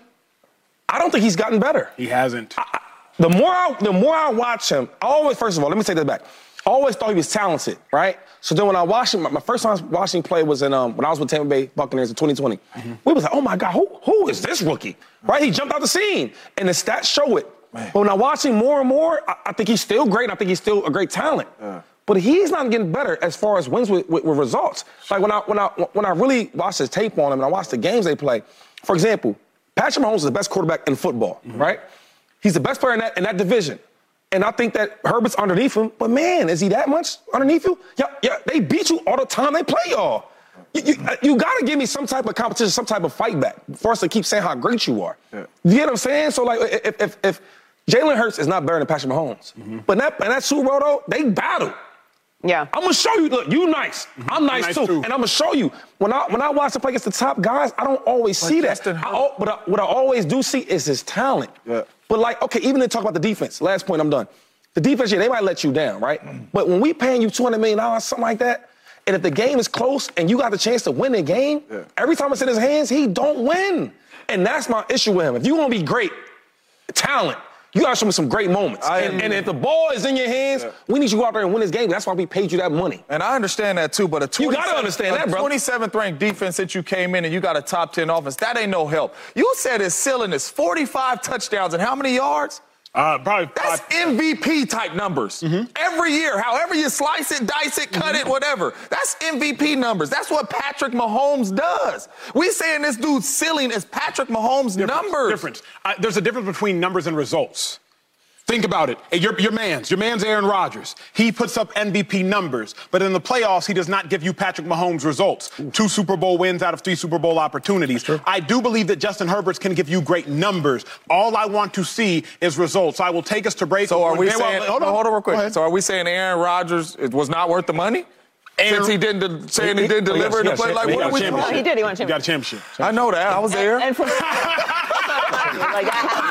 I don't think he's gotten better. he hasn't. The more I, the more I watch him, I always, first of all, let me take that back. I always thought he was talented, right? So then when I watched him, my, first time watching play was in um, when I was with Tampa Bay Buccaneers in 2020. We was like, oh my God, who, who is this rookie? Right? He jumped out the scene, and the stats show it. But when I watch him more and more, I, I think he's still great. I think he's still a great talent. But he's not getting better as far as wins with, with, with results. Like when I when I when I really watch his tape on him and I watch the games they play. For example, Patrick Mahomes is the best quarterback in football, right? He's the best player in that in that division. And I think that Herbert's underneath him, but man, is he that much underneath you? Yeah, yeah, they beat you all the time they play y'all. You, you, uh, you gotta give me some type of competition, some type of fight back for us to keep saying how great you are. You get what I'm saying? So like, if if, if Jalen Hurts is not better than Patrick Mahomes, but in that in that Super Bowl though, they battle. Yeah. I'm gonna show you. Look, you nice. Mm-hmm. I'm nice, nice too. too. and I'm gonna show you. When I when I watch him play against the top guys, I don't always see that. Justin I, but I, what I always do see is his talent. Yeah. But like, okay, even to talk about the defense. Last point, I'm done. The defense, yeah, they might let you down, right? Mm-hmm. But when we paying you 200 million dollars, something like that, And if the game is close and you got the chance to win the game, every time it's in his hands, he don't win. And that's my issue with him. If you want to be great, talent, you got to show me some great moments. I- and, and if the ball is in your hands, we need you to go out there and win this game. That's why we paid you that money. And I understand that too, but a You gotta 27th understand a that, 27th ranked defense that you came in and you got a top 10 offense, that ain't no help. You said his ceiling is 45 touchdowns and how many yards? Uh, probably That's MVP type numbers. Every year, however you slice it, dice it, cut it, whatever. That's MVP numbers. That's what Patrick Mahomes does. We saying this dude's ceiling is Patrick Mahomes' Difference, numbers. Difference. Uh, there's a difference between numbers and results. Think about it. Hey, Your, your man's, your man's Aaron Rodgers. He puts up MVP numbers, but in the playoffs, he does not give you Patrick Mahomes results. Two Super Bowl wins out of three Super Bowl opportunities. I do believe that Justin Herbert can give you great numbers. All I want to see is results. I will take us to break. So are we Well, saying? hold on, hold on, real quick. So are we saying Aaron Rodgers it was not worth the money? Aaron- Since he didn't de- saying he didn't Oh, yes, deliver in the yes, play, like he what are we a? Well, he did. He won a He got a championship. championship. I know that. I was there. And from like, I-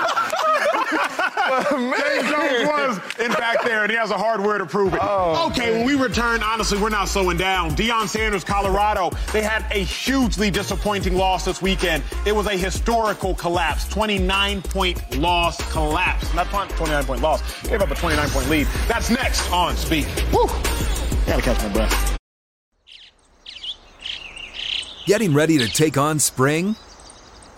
James Jones was in back there, and he has a hardware to prove it. Oh, okay, when we return, honestly, we're not slowing down. Deion Sanders, Colorado, they had a hugely disappointing loss this weekend. It was a historical collapse, 29 point loss collapse. Not 29 point loss, gave up a 29 point lead. That's next on Speak. Woo! Gotta catch my breath. Getting ready to take on spring?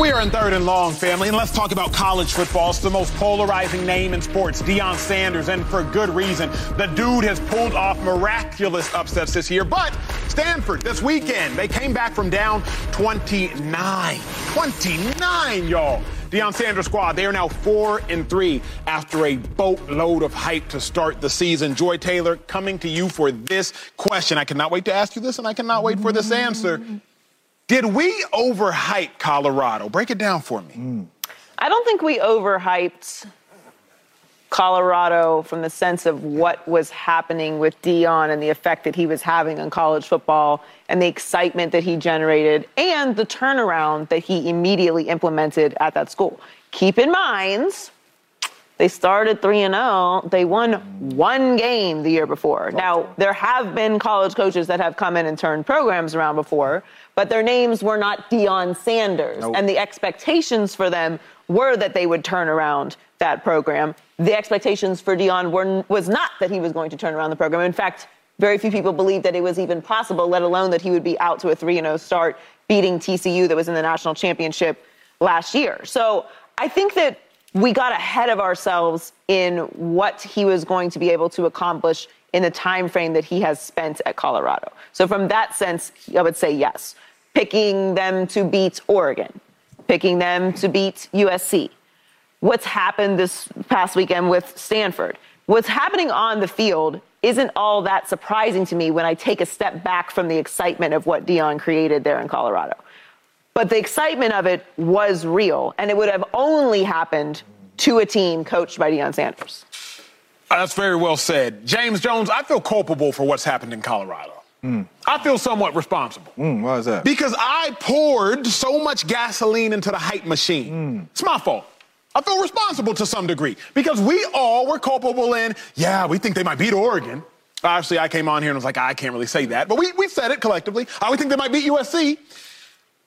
We are in third and long, family, and let's talk about college football. It's the most polarizing name in sports, Deion Sanders, and for good reason. The dude has pulled off miraculous upsets this year, but Stanford this weekend, they came back from down 29. 29, y'all. Deion Sanders squad, they are now four and three after a boatload of hype to start the season. Joy Taylor coming to you for this question. I cannot wait to ask you this, and I cannot wait for this answer. Did we overhype Colorado? Break it down for me. Mm. I don't think we overhyped Colorado from the sense of what was happening with Deion and the effect that he was having on college football and the excitement that he generated and the turnaround that he immediately implemented at that school. Keep in mind, they started 3 and 0. They won one game the year before. Now, there have been college coaches that have come in and turned programs around before, but their names were not Deion Sanders. And the expectations for them were that they would turn around that program. The expectations for Deion were, was not that he was going to turn around the program. In fact, very few people believed that it was even possible, let alone that he would be out to a 3 0 start, beating TCU that was in the national championship last year. So I think that we got ahead of ourselves in what he was going to be able to accomplish in the time frame that he has spent at Colorado. So from that sense, I would say yes. Picking them to beat Oregon, picking them to beat USC. What's happened this past weekend with Stanford? What's happening on the field isn't all that surprising to me when I take a step back from the excitement of what Deion created there in Colorado. But the excitement of it was real, and it would have only happened to a team coached by Deion Sanders. That's very well said. James Jones, I feel culpable for what's happened in Colorado. I feel somewhat responsible. Hmm, why is that? Because I poured so much gasoline into the hype machine. It's my fault. I feel responsible to some degree because we all were culpable in, yeah, we think they might beat Oregon. Obviously, I came on here and was like, I can't really say that, but we, we said it collectively. I would think they might beat USC,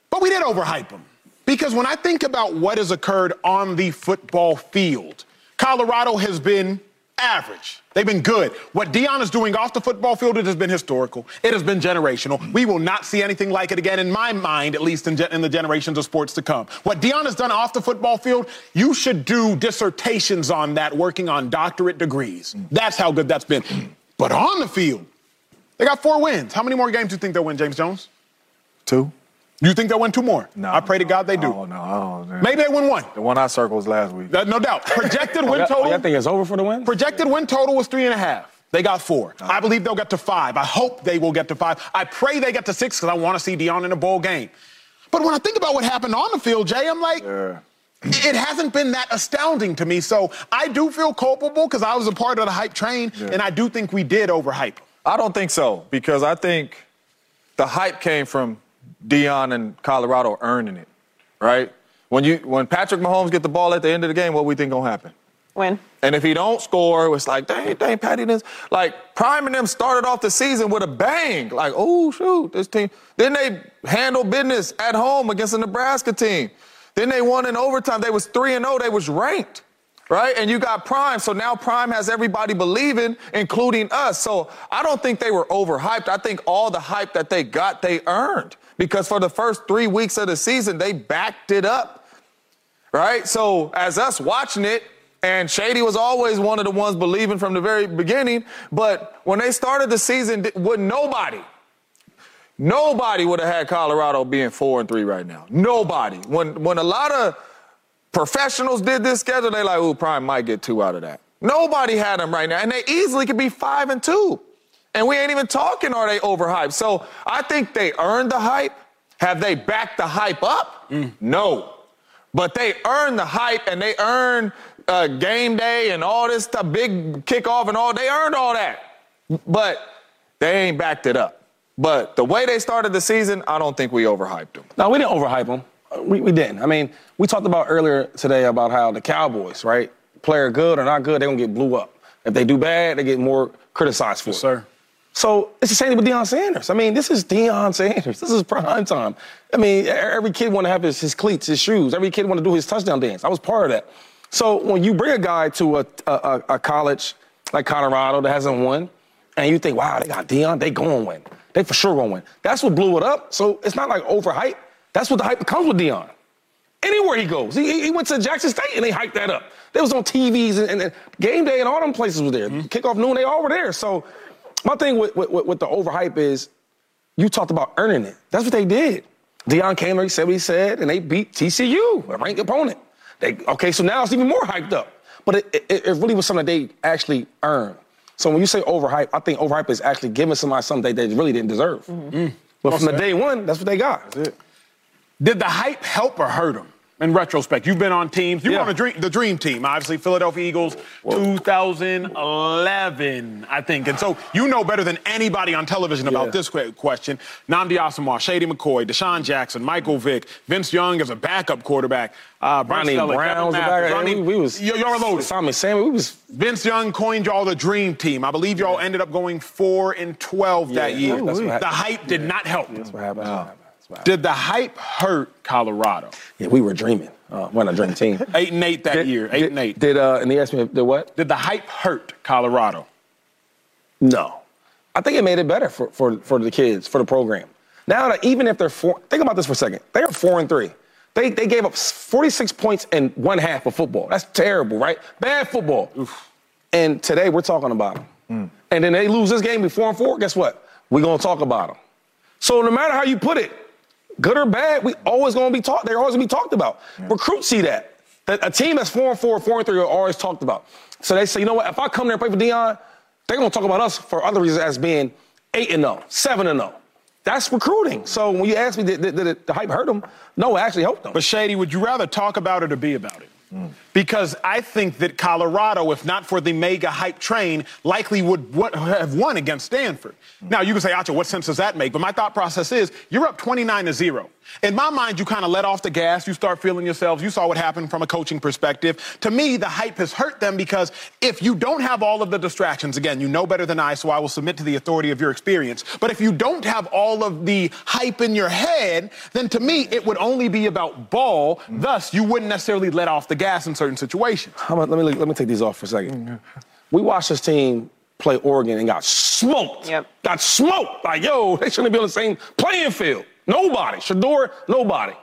but we did overhype them. Because when I think about what has occurred on the football field, Colorado has been average. They've been good. What Deion is doing off the football field, it has been historical. It has been generational. We will not see anything like it again, in my mind, at least in, ge- in the generations of sports to come. What Deion has done off the football field, you should do dissertations on that, working on doctorate degrees. That's how good that's been. But on the field, they got four wins. How many more games do you think they'll win, James Jones? Two? You think they'll win two more? No. I pray to God they do. Oh, no. Man. Maybe they win one. The one I circled was last week. Uh, No doubt. Projected Oh, win y'all- oh, total. y'all think it's over for the win? Projected win total was three and a half. They got four. I believe they'll get to five. I hope they will get to five. I pray they get to six because I want to see Deion in a bowl game. But when I think about what happened on the field, Jay, I'm like, it hasn't been that astounding to me. So I do feel culpable because I was a part of the hype train, and I do think we did overhype. I don't think so because I think the hype came from Deion and Colorado earning it, right? When you when Patrick Mahomes get the ball at the end of the game, what we think gonna happen? Win. And if he don't score, it's like, dang, dang, Patty, this like Prime and them started off the season with a bang. Like, oh shoot, this team. Then they handle business at home against the Nebraska team. Then they won in overtime. They was 3 and 0. They was ranked. Right? And you got Prime. So now Prime has everybody believing, including us. So I don't think they were overhyped. I think all the hype that they got, they earned. Because for the first three weeks of the season, they backed it up. Right? So as us watching it, and Shady was always one of the ones believing from the very beginning. But when they started the season, would nobody, nobody would have had Colorado being four and three right now. Nobody. When when a lot of professionals did this schedule, they like, ooh, Prime might get two out of that. Nobody had them right now, and they easily could be five and two. And we ain't even talking are they overhyped. So I think they earned the hype. Have they backed the hype up? No. But they earned the hype and they earned uh, game day and all this stuff, big kickoff and all. They earned all that. But they ain't backed it up. But the way they started the season, I don't think we overhyped them. No, we didn't overhype them. We, we didn't. I mean, we talked about earlier today about how the Cowboys, right? Player good or not good, they're going to get blew up. If they do bad, they get more criticized for it. sir. So it's the same thing with Deion Sanders. I mean, this is Deion Sanders. This is prime time. I mean, every kid want to have his, his cleats, his shoes. Every kid want to do his touchdown dance. I was part of that. So when you bring a guy to a, a, a- college like Colorado that hasn't won, and you think, wow, they got Deion, they going to win. They for sure going to win. That's what blew it up. So it's not like overhype. That's what the hype comes with Deion. Anywhere he goes, he, he went to Jackson State and they hyped that up. They was on TVs and, and, and game day and all them places was there. Mm-hmm. Kickoff noon, they all were there. So my thing with, with, with the overhype is you talked about earning it. That's what they did. Deion came there, he said what he said, and they beat TCU, a ranked opponent. They, okay, so now it's even more hyped up. But it, it, it really was something that they actually earned. So when you say overhype, I think overhype is actually giving somebody something they, they really didn't deserve. Mm-hmm. But from the day one, that's what they got. Did the hype help or hurt them? In retrospect, you've been on teams. You were on the dream, the dream team, obviously Philadelphia Eagles, 2011, I think. And so you know better than anybody on television about Yeah. this question. Nnamdi Asomugha, Shady McCoy, DeSean Jackson, Michael Vick, Vince Young as a backup quarterback, uh, Brent Ronnie Selleck, Brown was the Mathis, back. Ronnie- We, we was y'all loaded. Simon Sammy, we was Vince Young coined y'all the dream team. I believe y'all ended up going four and 12 that Yeah, year. what the hype did not help. that's what happened. What happened. That's what happened. Did the hype hurt Colorado? Yeah, we were dreaming. Uh, we're not a dream team. Eight and eight that year. Eight did, and eight. Did uh, and he asked me, did what? Did the hype hurt Colorado? No. I think it made it better for, for, for the kids, for the program. Now that even if they're four, think about this for a second. They are four and three. They, they gave up 46 points in one half of football. That's terrible, right? Bad football. And today we're talking about them. And then they lose this game, before and four. Guess what? We're gonna talk about them. So no matter how you put it, good or bad, we always gonna be talked. They're always gonna be talked about. Recruits see that. That a team that's four and four, four and three are always talked about. So they say, you know what? If I come there and play for Deion, they're gonna talk about us for other reasons as being eight and zero, seven and zero. That's recruiting. So when you ask me, did, did, did the hype hurt them? No, it actually helped them. But Shady, would you rather talk about it or be about it? Because I think that Colorado, if not for the mega hype train, likely would, have won against Stanford. Now you can say, Acho, what sense does that make? But my thought process is you're up 29 to zero. In my mind, you kind of let off the gas. You start feeling yourselves. You saw what happened from a coaching perspective. To me, the hype has hurt them because if you don't have all of the distractions, again, you know better than I, so I will submit to the authority of your experience. But if you don't have all of the hype in your head, then to me, it would only be about ball. Thus, you wouldn't necessarily let off the gas in certain situations. How about, let me let me take these off for a second. We watched this team play Oregon and got smoked. Yep. Got smoked. Like, yo, they shouldn't be on the same playing field. Nobody. Shador, nobody.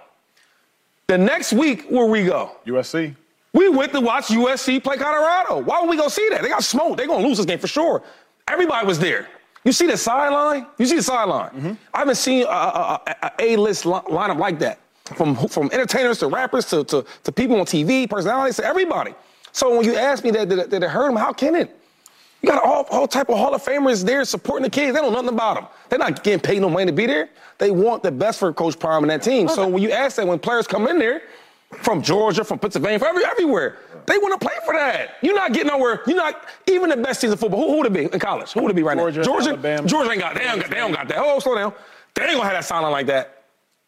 The next week, where we go? USC. We went to watch USC play Colorado. Why would we go see that? They got smoked. They're gonna lose this game for sure. Everybody was there. You see the sideline? You see the sideline? Mm-hmm. I haven't seen a, a, a, a A-list li- lineup like that. From from entertainers to rappers to, to, to people on TV, personalities to everybody. So when you ask me that, did it, did it hurt them? How can it? You got all, all type of Hall of Famers there supporting the kids. They don't know nothing about them. They're not getting paid no money to be there. They want the best for Coach Prime and that team. So when you ask that, when players come in there from Georgia, from Pennsylvania, from every, everywhere, they want to play for that. You're not getting nowhere. You're not even the best teams in football. Who, who would it be in college? Who would it be right Georgia, now? Georgia. Alabama. Georgia ain't got. They ain't got. They don't got that. Oh, slow down. They ain't gonna have that sign on like that.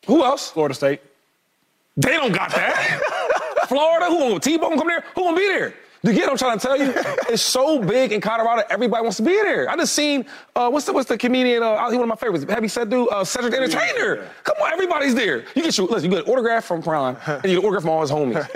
Who else? Florida State. They don't got that. Florida, who T-Bone come there? Who gonna be there? You get what I'm trying to tell you? It's so big in Colorado, everybody wants to be there. I just seen uh, what's the what's the comedian? Uh, he one of my favorites. Have you said dude? Uh, Cedric the Entertainer. Come on, everybody's there. You get your listen. You get an autograph from Prime, and you get an autograph from all his homies.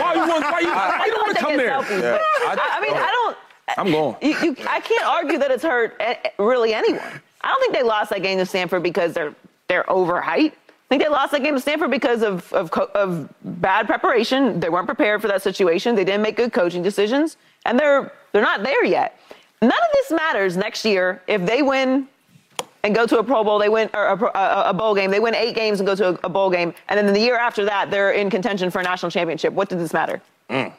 why you want? Why you, why you don't want to come there? selfies, Yeah. but I, I mean, I don't. I'm going. You, you, I can't argue that it's hurt eh, eh, really anyone. I don't think they lost that game to Stanford because they're they're overhyped. I think they lost that game to Stanford because of, of, of bad preparation. They weren't prepared for that situation. They didn't make good coaching decisions, and they're they're not there yet. None of this matters next year if they win and go to a Pro Bowl. They win or a, a, a bowl game. They win eight games and go to a, a bowl game, and then the year after that, they're in contention for a national championship. What does this matter? Mm.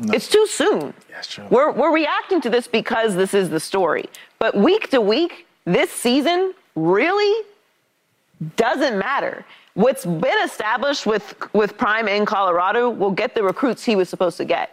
It's too soon. That's true. We're, we're reacting to this because this is the story. But week to week, this season really doesn't matter. What's been established with, with Prime in Colorado will get the recruits he was supposed to get.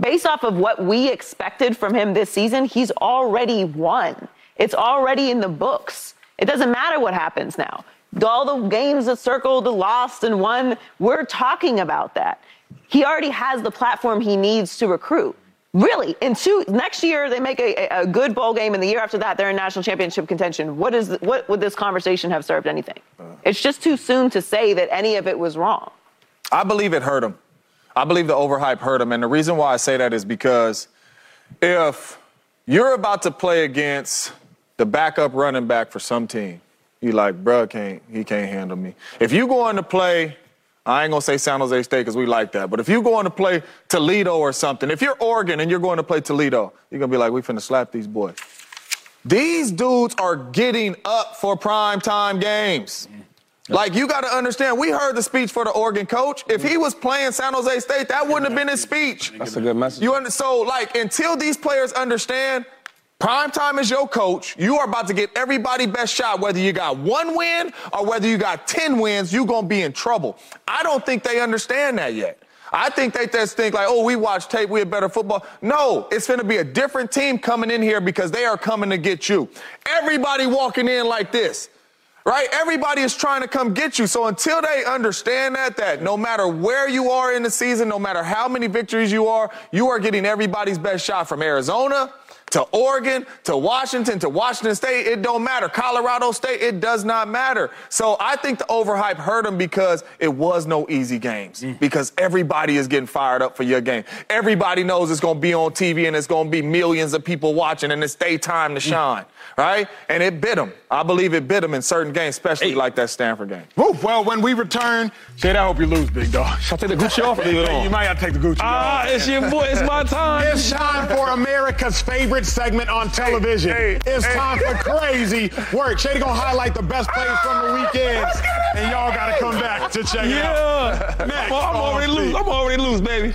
Based off of what we expected from him this season, he's already won. It's already in the books. It doesn't matter what happens now. All the games that circled, the lost, and won, we're talking about that. He already has the platform he needs to recruit. Really, in two next year they make a, a- good bowl game, and the year after that they're in national championship contention. What is what would this conversation have served anything? Uh. It's just too soon to say that any of it was wrong. I believe it hurt him. I believe the overhype hurt him. And the reason why I say that is because if you're about to play against the backup running back for some team, you like, bruh, can't, he can't handle me. If you go on to play, I ain't gonna say San Jose State because we like that, but if you're going to play Toledo or something, if you're Oregon and you're going to play Toledo, you're gonna be like, we finna slap these boys. These dudes are getting up for prime time games. Like you got to understand, we heard the speech for the Oregon coach. If he was playing San Jose State, that wouldn't have been his speech. That's a good message. You under, so like until these players understand, prime time is your coach. You are about to get everybody best shot, whether you got one win or whether you got ten wins. you're gonna be in trouble. I don't think they understand that yet. I think they just think like, oh, we watch tape, we have better football. No, it's going to be a different team coming in here because they are coming to get you. Everybody walking in like this right? Everybody is trying to come get you. So until they understand that, that no matter where you are in the season, no matter how many victories you are, you are getting everybody's best shot from Arizona to Oregon to Washington to Washington State. It don't matter. Colorado State, it does not matter. So I think the overhype hurt them because it was no easy games mm. because everybody is getting fired up for your game. Everybody knows it's going to be on TV and it's going to be millions of people watching and it's their time to mm. shine, right? And it bit them. I believe it bit them in certain games, especially like that Stanford game. Woo, well, when we return, Shade, I hope you lose, big dog. I'll take the Gucci off and leave it on. you might have to take the Gucci Ah, off. Ah, it's your boy. It's my time. It's time for America's favorite segment on television. hey, it's hey. time for crazy work. Shady gonna highlight the best plays from the weekend, and y'all gotta come back to check it out. Yeah. Next Well, I'm already loose. I'm already loose, baby.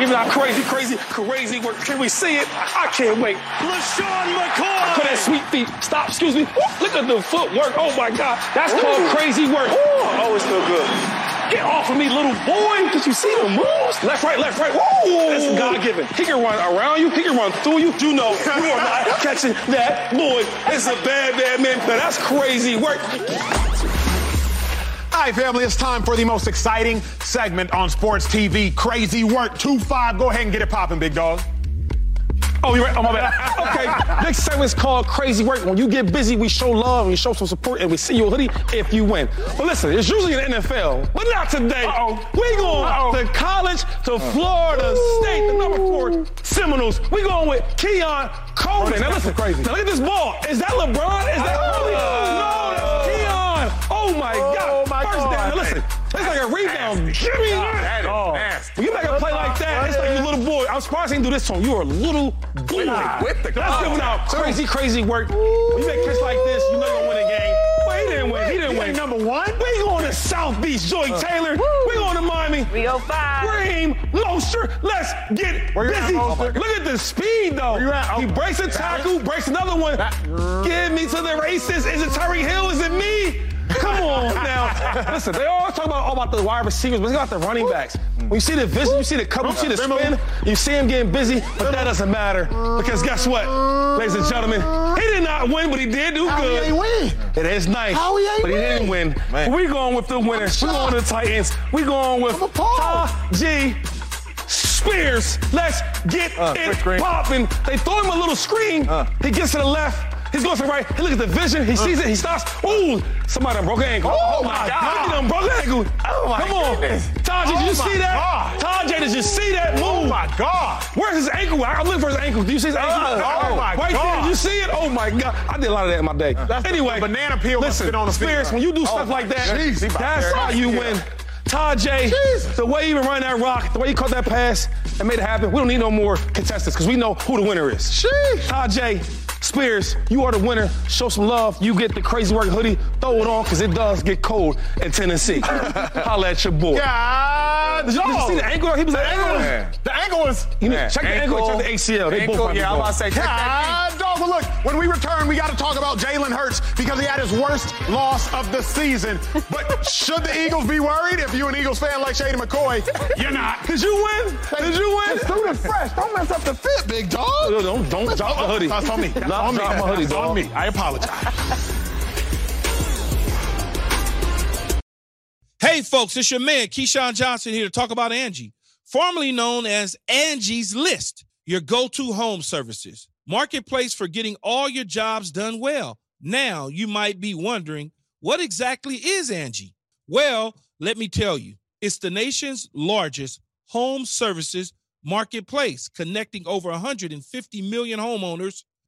This is called giving out crazy, crazy, crazy work. Can we see it? I can't wait. LeSean McCoy. Put that sweet feet. Stop, excuse me. Woo, Look at the footwork. Oh my God. That's called crazy work. Oh, it's no good. Get off of me, little boy. Did you see the moves? Left, right, left, right. Woo! That's God-given. He can run around you. He can run through you. You know, you are not catching that boy. It's a bad, bad man. Now that's crazy work. All right, family, it's time for the most exciting segment on sports TV. Crazy work. 2 5. Go ahead and get it popping, big dog. Oh, you're right. Oh, my bad. Okay. Next segment's called Crazy Work. When you get busy, we show love, and we show some support, and we you a hoodie if you win. But listen, it's usually in the NFL, but not today. Uh-oh. We going Uh-oh. to college to uh. Florida State, the number four Seminoles. We going with Keon Coleman. this Now listen, crazy. Now look at this ball. Is that LeBron? Is that oh. really? No, that's Keon. Oh my oh. God. My First God. down. Now listen, it's like a rebound. Give me that. That is Oh. nasty. When you make a play like that, it's like you little boy. I'm surprised he didn't do this to him. You're a little boy. with the That's giving out crazy, crazy work. When you make a catch like this, you know you're gonna win a game. Well, he didn't win. He didn't win. number one? We going to South Beach, Joy uh. Taylor. We going to Miami. We go five. Raheem Mostert, let's get Where you at, busy. Loster? Look at the speed, though. you at? He Oh. breaks a tackle, breaks another one. Give me to the races. Is it Tyreek Hill? Is it me? Come on now. Listen, they always talk about all about the wide receivers, but they got the running backs. When you see the vision, you see the cover, you see the spin, you see him getting busy, but that doesn't matter because guess what, ladies and gentlemen, he did not win, but he did do How he good. ain't win? It is nice, How he ain't but he didn't win. Man. We going with the winners. We going with the Titans. We going with. G. Spears. Let's get Uh, it popping. They throw him a little screen. Uh. He gets to the left. He's going to the right. He look at the vision. He sees it. He stops. Ooh, somebody done broke an ankle. Oh, oh my Look God. at him, broke an ankle. Oh, my Come on. goodness. Taj, did Oh, you see that? God. Taj, did you see that oh move? Oh my God. Where's his ankle? I'm looking for his ankle. Do you see his ankle? Uh, oh my right God. there. Did you see it? Oh my God. I did a lot of that in my day. That's anyway, banana peel listen, on the Spears, field. when you do Oh stuff like that, that's how you win. Tyjae, Jesus. the way he even ran that rock, the way he caught that pass and made it happen, we don't need no more contestants because we know who the winner is. Sheesh. Tyjae, Spears, you are the winner. Show some love. You get the crazy work hoodie. Throw it on because it does get cold in Tennessee. Holla at your boy. God, Did you, did you see the ankle? He was The an ankle was, the ankle was. You need, Man, check the ankle, check the ACL. They ankle, both yeah, I'm about to say, check that God, dog. Well, look, when we return, we got to talk about Jalen Hurts because he had his worst loss of the season. But should the Eagles be worried if you an Eagles fan like Shady McCoy? You're not. Did you win? Did you win? The suit is fresh. Don't mess up the fit, big dog. Don't, don't, don't drop the hoodie. That's on me. That's Not on me. drop my hoodie, dog. on me. I apologize. Hey, folks, it's your man, Keyshawn Johnson, here to talk about Angie, formerly known as Angie's List, your go to home services. Marketplace for getting all your jobs done well. Now, you might be wondering, what exactly is Angie? Well, let me tell you, it's the nation's largest home services marketplace, connecting over 150 million homeowners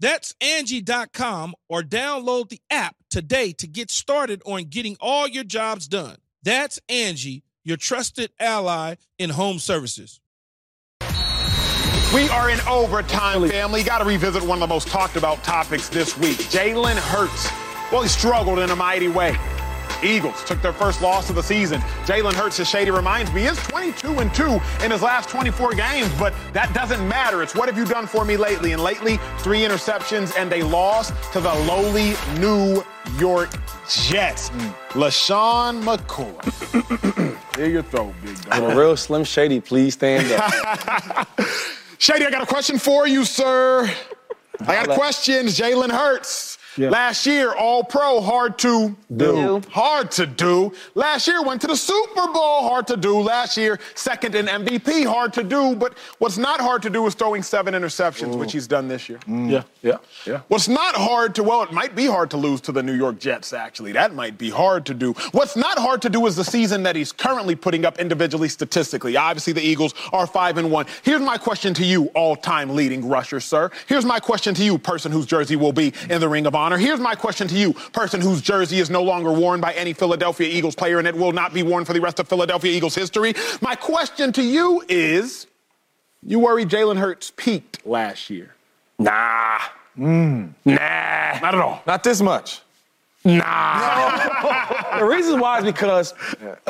That's Angie.com or download the app today to get started on getting all your jobs done. That's Angie, your trusted ally in home services. We are in overtime, family. Got to revisit one of the most talked about topics this week. Jalen Hurts. Well, he struggled in a mighty way. Eagles took their first loss of the season. Jalen Hurts, as Shady reminds me, is 22 and 2 in his last 24 games, but that doesn't matter. It's what have you done for me lately? And lately, three interceptions and a loss to the lowly New York Jets. LeSean McCoy. Here your throat, big dog. I'm a real Slim Shady. Please stand up. Shady, I got a question for you, sir. I got a question. Jalen Hurts Last year, All Pro, hard to Do. Hard to do. Last year, went to the Super Bowl, hard to do. Last year, second in MVP, hard to do. But what's not hard to do is throwing seven interceptions, which he's done this year. Mm. Yeah, yeah, yeah. What's not hard to, well, it might be hard to lose to the New York Jets, actually. That might be hard to do. What's not hard to do is the season that he's currently putting up individually statistically. Obviously, the Eagles are 5 and 1. Here's my question to you, all time leading rusher, sir. Here's my question to you, person whose jersey will be in the Ring of Honor. Here's my question to you, person whose jersey is no longer worn by any Philadelphia Eagles player and it will not be worn for the rest of Philadelphia Eagles history. My question to you is you worry Jalen Hurts peaked last year? Nah. Hmm. Nah. Not at all. Not this much. Nah. the reason why is because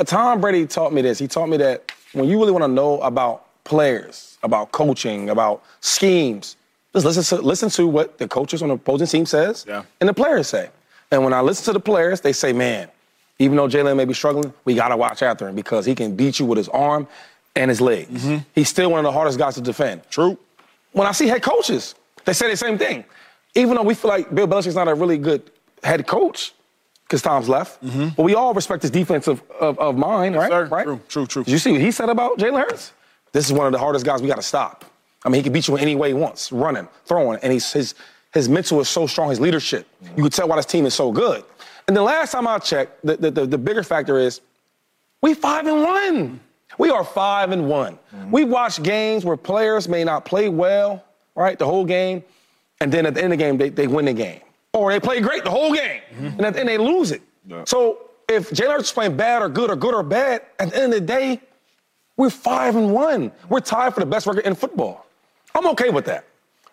Tom Brady taught me this. He taught me that when you really want to know about players, about coaching, about schemes, just listen to listen to what the coaches on the opposing team says Yeah. and the players say. And when I listen to the players, they say, man, even though Jalen may be struggling, we gotta watch after him because he can beat you with his arm and his legs. Mm-hmm. He's still one of the hardest guys to defend. True. When I see head coaches, they say the same thing. Even though we feel like Bill Belichick's not a really good head coach, because Tom's left, mm-hmm. but we all respect his defensive of, of mind, right? sir. Right? True, true, true. Did you see what he said about Jalen Hurts? This is one of the hardest guys we got to stop. I mean, he can beat you in any way he wants, running, throwing, and he's, his his mental is so strong, his leadership. Mm-hmm. You can tell why this team is so good. And the last time I checked, the, the, the, the bigger factor is we five and one. We are five and one. Mm-hmm. We watch games where players may not play well, right, the whole game, and then at the end of the game they, they win the game, or they play great the whole game, mm-hmm. and at the end they lose it. So if Jalen Hurts is playing bad or good or good or bad, at the end of the day, we're five and one. We're tied for the best record in football. I'm okay with that,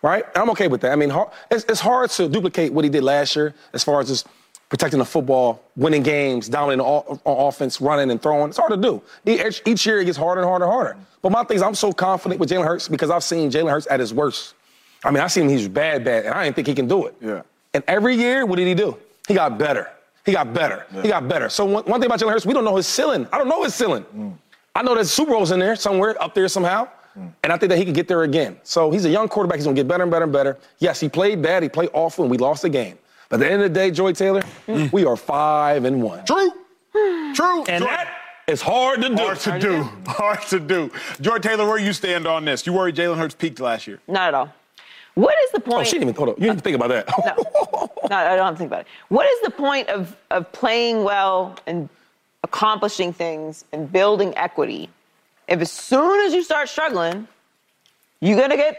right? I'm okay with that. I mean, it's, it's hard to duplicate what he did last year as far as just protecting the football, winning games, dominating on, on offense, running and throwing. It's hard to do. Each, each year it gets harder and harder and harder. But my thing is, I'm so confident with Jalen Hurts because I've seen Jalen Hurts at his worst. I mean, I seen him he's bad, bad, and I didn't think he can do it. Yeah. And every year, what did he do? He got better. He got better. He got better. So one, one thing about Jalen Hurts, we don't know his ceiling. I don't know his ceiling. Mm. I know there's Super Bowls in there somewhere up there somehow. And I think that he can get there again. So he's a young quarterback. He's gonna get better and better and better. Yes, he played bad. He played awful, and we lost the game. But at the end of the day, Joy Taylor, mm. we are five and one. True. True. And Joy- that is hard to do. Hard to do. Hard to do. George Taylor, where you stand on this? You worry Jalen Hurts peaked last year? Not at all. What is the point? Oh, she didn't even hold up. You didn't think about that. No, no, I don't think about it. What is the point of, of playing well and accomplishing things and building equity if as soon as you start struggling, you're going to get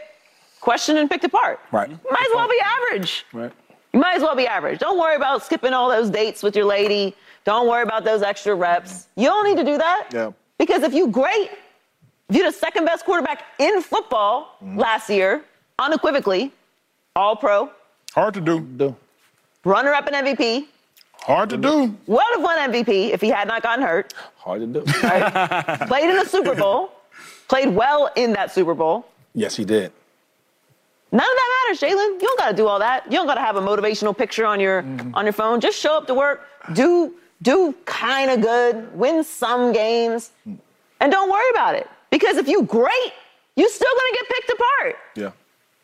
questioned and picked apart? Right. Might as well be average. Right. You might as well be average. Don't worry about skipping all those dates with your lady. Don't worry about those extra reps. You don't need to do that. Yeah. Because if you great, if you're the second best quarterback in football mm-hmm. last year, unequivocally, all pro, Hard to do. Do. runner up in MVP, Hard to do. Well would have won MVP if he had not gotten hurt, Hard to do. played in the Super Bowl, played well in that Super Bowl. yes, he did. None of that matters, Jalen. You don't gotta do all that. You don't gotta have a motivational picture on your mm-hmm. on your phone. Just show up to work, do do kind of good, win some games, and don't worry about it. Because if you great, you're still gonna get picked apart. Yeah.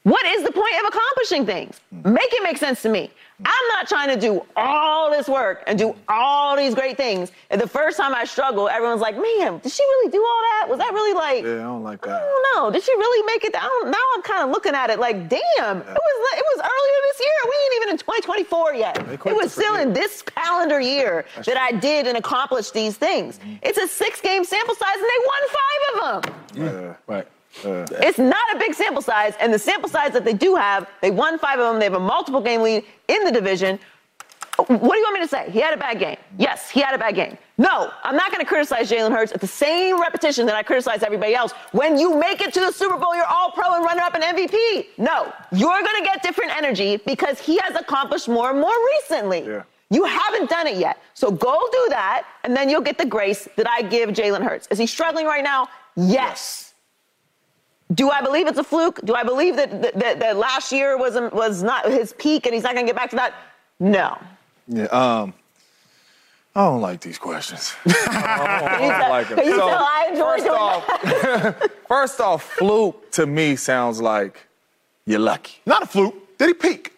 What is the point of accomplishing things? Mm. Make it make sense to me. I'm not trying to do all this work and do all these great things. And the first time I struggled, everyone's like, man, did she really do all that? Was that really like, Yeah, I don't like that. Oh, I don't know. Did she really make it? I don't, now I'm kind of looking at it like, damn, it was it was earlier this year. We ain't even in 2024 yet. It was still forget. in this calendar year that I did and accomplished these things. Mm-hmm. It's a six game sample size and they won five of them. Yeah. Mm-hmm. Right. It's not a big sample size, and the sample size that they do have, they won five of them. They have a multiple game lead in the division. What do you want me to say? He had a bad game. Yes, he had a bad game. No, I'm not going to criticize Jalen Hurts at the same repetition that I criticize everybody else. When you make it to the Super Bowl, you're all pro and runner up an MVP. No, you're going to get different energy because he has accomplished more and more recently. Yeah. You haven't done it yet. So go do that, and then you'll get the grace that I give Jalen Hurts. Is he struggling right now? Yes. Do I believe it's a fluke? Do I believe that that, that, that last year was was not his peak and he's not going to get back to that? No. Yeah. Um. I don't like these questions. Can you, tell, like it. can you So, tell I enjoy first off. First off, fluke to me sounds like you're lucky. Not a fluke. Did he peak?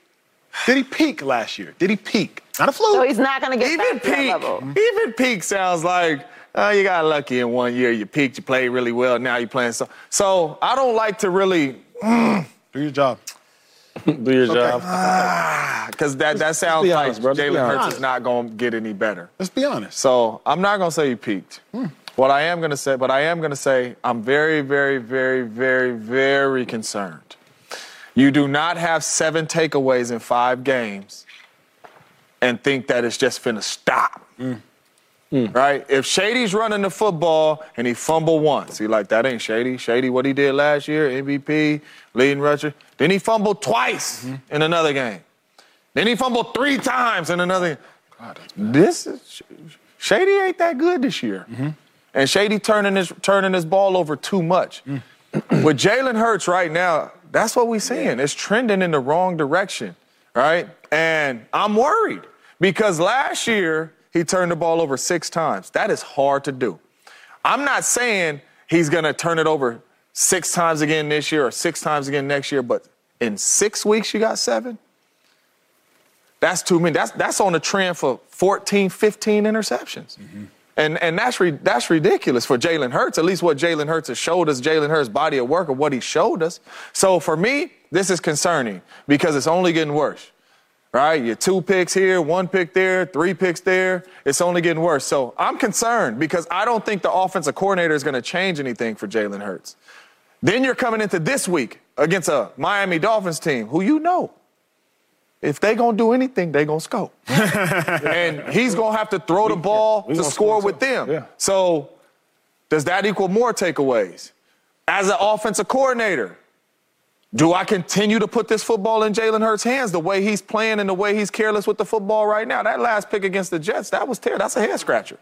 Did he peak last year? Did he peak? Not a fluke. So he's not going to get Even back to that peak, level. even peak sounds like oh, you got lucky in one year. You peaked, you played really well. Now you're playing so. So I don't like to really mm. Do your job. Do your job. Ah, because that that sounds be like honest, bro. Just be Jalen Hurts is not going to get any better. Let's be honest. So I'm not gonna say you peaked. Hmm. What I am gonna say, but I am gonna say I'm very, very, very, very, very concerned. You do not have seven takeaways in five games and think that it's just going to stop. Hmm. Mm. Right? If Shady's running the football and he fumble once, he like that ain't Shady. Shady, what he did last year, MVP, leading rusher. Then he fumbled twice mm-hmm. in another game. Then he fumbled three times in another. God, this is Shady ain't that good this year, mm-hmm. and Shady turning his turning his ball over too much. Mm. With Jalen Hurts right now, that's what we're seeing. It's trending in the wrong direction, right? And I'm worried because last year he turned the ball over six times. That is hard to do. I'm not saying he's gonna turn it over six times again this year or six times again next year, but in six weeks you got seven. That's too many. That's that's on the trend for 14, 15 interceptions. Mm-hmm. And and that's re, that's ridiculous for Jalen Hurts. At least what Jalen Hurts has showed us, Jalen Hurts' body of work of what he showed us. So for me, this is concerning because it's only getting worse. Right? You're two picks here, one pick there, three picks there. It's only getting worse. So I'm concerned because I don't think the offensive coordinator is going to change anything for Jalen Hurts. Then you're coming into this week against a Miami Dolphins team who you know if they gonna do anything, they gonna score. and he's gonna have to throw the ball we to score score with them. Yeah. So does that equal more takeaways? As an offensive coordinator, do I continue to put this football in Jalen Hurts' hands the way he's playing and the way he's careless with the football right now? That last pick against the Jets, that was terrible. That's a head scratcher.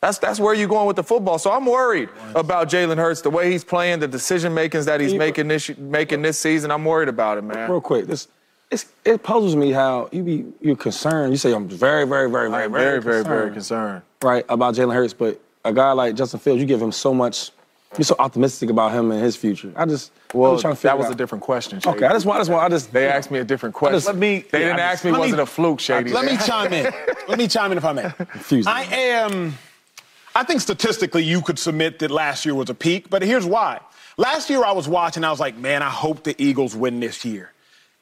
That's that's where you're going with the football. So I'm worried about Jalen Hurts, the way he's playing, the decision makings that he's making this making this season. I'm worried about it, man. Real quick, this it's, it puzzles me how you be you're concerned. You say I'm very, very, very, very, I'm very, very, very concerned. right about Jalen Hurts, but a guy like Justin Fields, you give him so much. You're so optimistic about him and his future. I just I'm Well, trying to figure that was out. a different question. Okay, I just want, I just want, I just. They asked me a different question. just- Let me- They yeah, didn't I ask me was me- it a fluke, Shady. Let me chime in. Let me chime in if I may. Confusing. I am. I think statistically you could submit that last year was a peak, but here's why. Last year I was watching, I was like, man, I hope the Eagles win this year.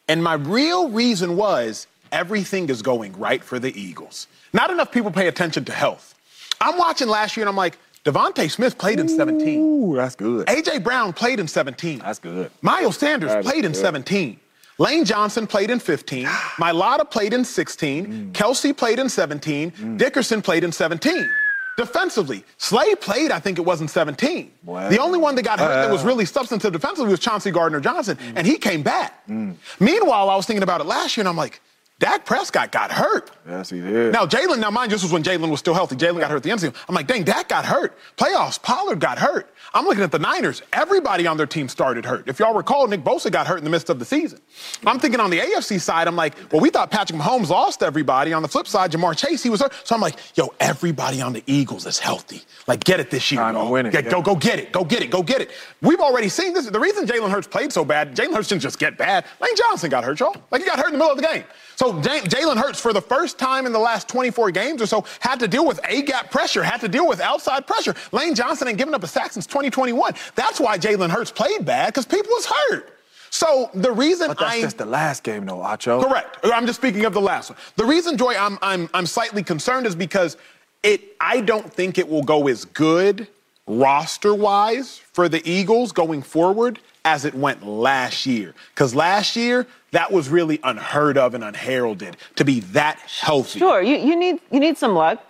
And my real reason was everything is going right for the Eagles. Not enough people pay attention to health. I'm watching last year and I'm like, DeVonta Smith played in 17. Ooh, that's good. AJ Brown played in 17. That's good. Miles Sanders That is played in good. 17. Lane Johnson played in 15. Mailata played in 16. Mm. Kelce played in 17. Mm. Dickerson played in 17. Defensively, Slay played, I think it was in 17. Wow. The only one that got hurt that was uh. really substantive defensively was Chauncey Gardner Johnson, and he came back. Mm. Meanwhile, I was thinking about it last year, and I'm like, Dak Prescott got hurt. Yes, he did. Now, Jalen, now mind you, this was when Jalen was still healthy. Jalen got hurt at the end season. I'm like, dang, Dak got hurt. Playoffs, Pollard got hurt. I'm looking at the Niners. Everybody on their team started hurt. If y'all recall, Nick Bosa got hurt in the midst of the season. I'm thinking on the AFC side, I'm like, well, we thought Patrick Mahomes lost everybody. On the flip side, Ja'Marr Chase, he was hurt. So I'm like, yo, everybody on the Eagles is healthy. Like, get it this year. Time to y'all. win it, Get- yeah. Go, go get it. Go get it. Go get it. We've already seen this. The reason Jalen Hurts played so bad, Jalen Hurts didn't just get bad. Lane Johnson got hurt, y'all. Like, he got hurt in the middle of the game. So Ja- Jalen Hurts, for the first time in the last 24 games or so, had to deal with A-gap pressure, had to deal with outside pressure. Lane Johnson ain't given up a sack since 2021. That's why Jalen Hurts played bad, because people was hurt. So the reason But that's I just the last game, though, Acho. Correct. I'm just speaking of the last one. The reason, Joy, I'm I'm I'm slightly concerned is because it I don't think it will go as good roster-wise for the Eagles going forward as it went last year. Because last year, that was really unheard of and unheralded to be that healthy. Sure, you, you need you need some luck.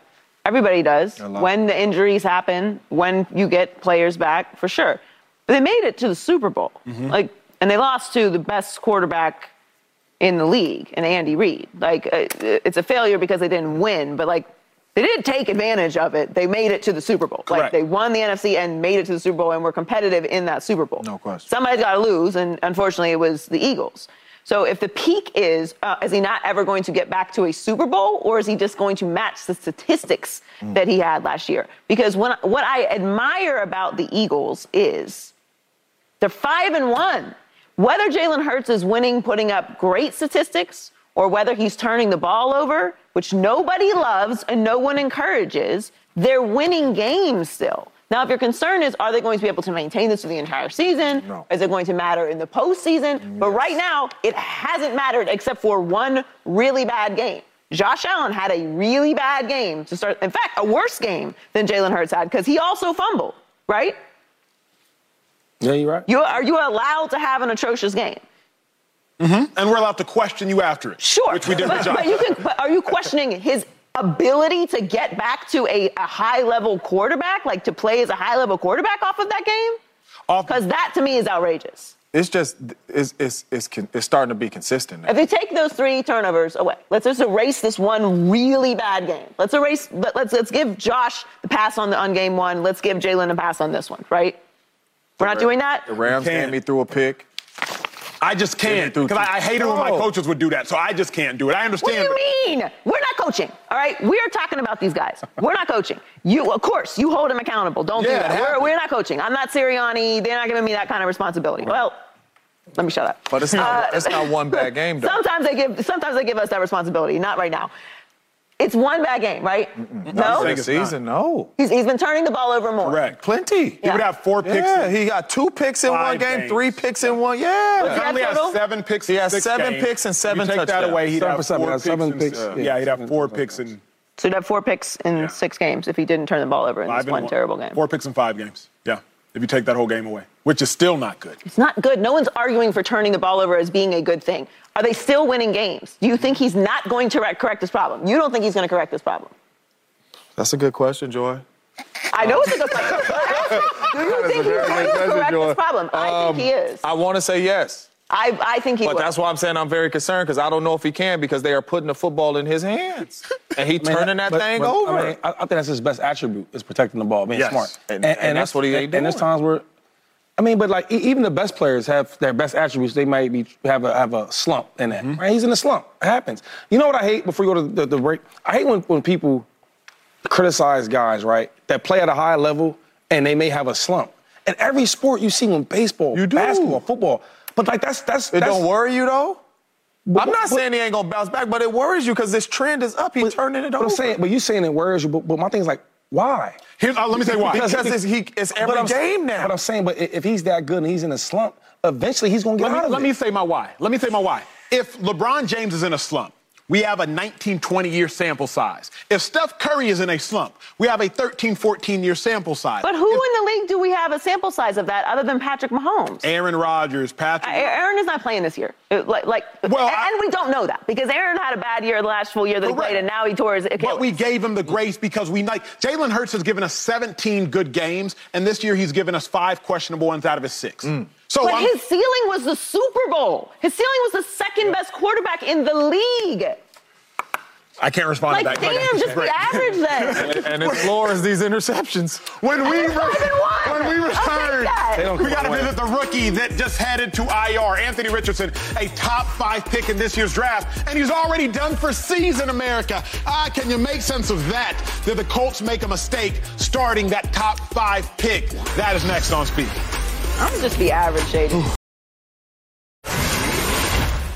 Everybody does. When the injuries happen, when you get players back, for sure. But they made it to the Super Bowl. Mm-hmm. Like, and they lost to the best quarterback in the league, and Andy Reid. Like, uh, it's a failure because they didn't win, but like, they did take advantage of it. They made it to the Super Bowl. Like, they won the NFC and made it to the Super Bowl and were competitive in that Super Bowl. No question. Somebody's got to lose, and unfortunately, it was the Eagles. So if the peak is, uh, is he not ever going to get back to a Super Bowl, or is he just going to match the statistics that he had last year? Because when, what I admire about the Eagles is they're five and one. Whether Jalen Hurts is winning, putting up great statistics, or whether he's turning the ball over, which nobody loves and no one encourages, they're winning games still. Now, if your concern is, are they going to be able to maintain this for the entire season? No. Is it going to matter in the postseason? But right now, it hasn't mattered except for one really bad game. Josh Allen had a really bad game to start. In fact, a worse game than Jalen Hurts had because he also fumbled, right? Yeah, you're right. You, are you allowed to have an atrocious game? Mm-hmm. And we're allowed to question you after it. Sure. Which we did but, with Josh. but you can, but are you questioning his ability to get back to a, a high level quarterback, like to play as a high level quarterback off of that game? Because that to me is outrageous. It's just it's it's it's, it's starting to be consistent. Now. If you take those three turnovers away, let's just erase this one really bad game. Let's erase. Let, let's let's give Josh the pass on the on game one. Let's give Jalen a pass on this one. Right? We're not doing that. The Rams can't. came me through a pick. I just can't through because I, I hate it when my coaches would do that. So I just can't do it. I understand. What do you mean? We're not coaching. All right, we're talking about these guys. We're not coaching. You, of course, you hold them accountable. Don't Yeah, do that. We're, we're not coaching. I'm not Sirianni. They're not giving me that kind of responsibility. Well, let me shut up. But it's not Uh, it's not one bad game though. Sometimes they give. Sometimes they give us that responsibility. Not right now. It's one bad game, right? No, This season, no. he's, he's been turning the ball over more. Correct. Plenty. He Yeah. would have four picks. Yeah, in- he got two picks in one game, games. three picks in one. Yeah. What's He that only has seven picks. He in has six seven games. picks and seven you take that away, he'd Seven have for seven. four That's picks. seven picks. uh, Yeah. yeah, he'd have four picks in So he'd have four picks in Yeah. six games if he didn't turn the ball over in five this and one terrible game. Four picks in five games. Yeah, if you take that whole game away, which is still not good. It's not good. No one's arguing for turning the ball over as being a good thing. Are they still winning games? Do you think he's not going to correct this problem? You don't think he's going to correct this problem? That's a good question, Joy. I know it's a good question. Do you think he's going to correct this problem? I think he um, is. I want to say yes. I, I think he But will. that's why I'm saying I'm very concerned because I don't know if he can because they are putting the football in his hands and he I mean, turning that but- thing but, over. I, mean, I, I think that's his best attribute is protecting the ball, being Yes. smart. And- and that's what he ain't And there's times where, I mean, but like even the best players have their best attributes. They might be have a have a slump in that. Mm-hmm. Right? He's in a slump. It happens. You know what I hate before you go to the, the break? I hate when when people criticize guys right that play at a high level and they may have a slump. In every sport you see, when baseball, You do. basketball, football, but like that's that's it that's, don't worry you though. I'm not but- saying he ain't gonna bounce back, but it worries you because this trend is up. He's turning it But over. I'm saying, but you saying it worries you. But, but my thing is like, why? Here's, uh, let me tell you why. because it's, he, it's every But I'm, game now. But I'm saying, but if he's that good and he's in a slump, eventually he's gonna get let out me, of let it. Let me say my why. Let me say my why. If LeBron James is in a slump, we have a 19, 20 year sample size. If Steph Curry is in a slump, we have a 13, 14 year sample size. but who in the league do we have a sample size of that other than Patrick Mahomes? Aaron Rodgers, Patrick. A- Aaron is not playing this year. Uh, like, like, Well, and, I- and we don't know that because Aaron had a bad year the last full year that he played, and now he tore his Achilles. But we gave him the grace because we like Jalen Hurts has given us 17 good games, and this year he's given us five questionable ones out of his six. Mm. So But I'm- his ceiling was the Super Bowl. His ceiling was the second best quarterback in the league. I can't respond Like, to that. damn, just the average then. and his floor is these interceptions. When we, And it's five when we I'll return, that. They don't we got to visit the rookie that just headed to IR, Anthony Richardson, a top five pick in this year's draft, and he's already done for season America. Ah, can you make sense of that? Did the Colts make a mistake starting that top five pick? That is next on Speak. I'm just the average, Shady.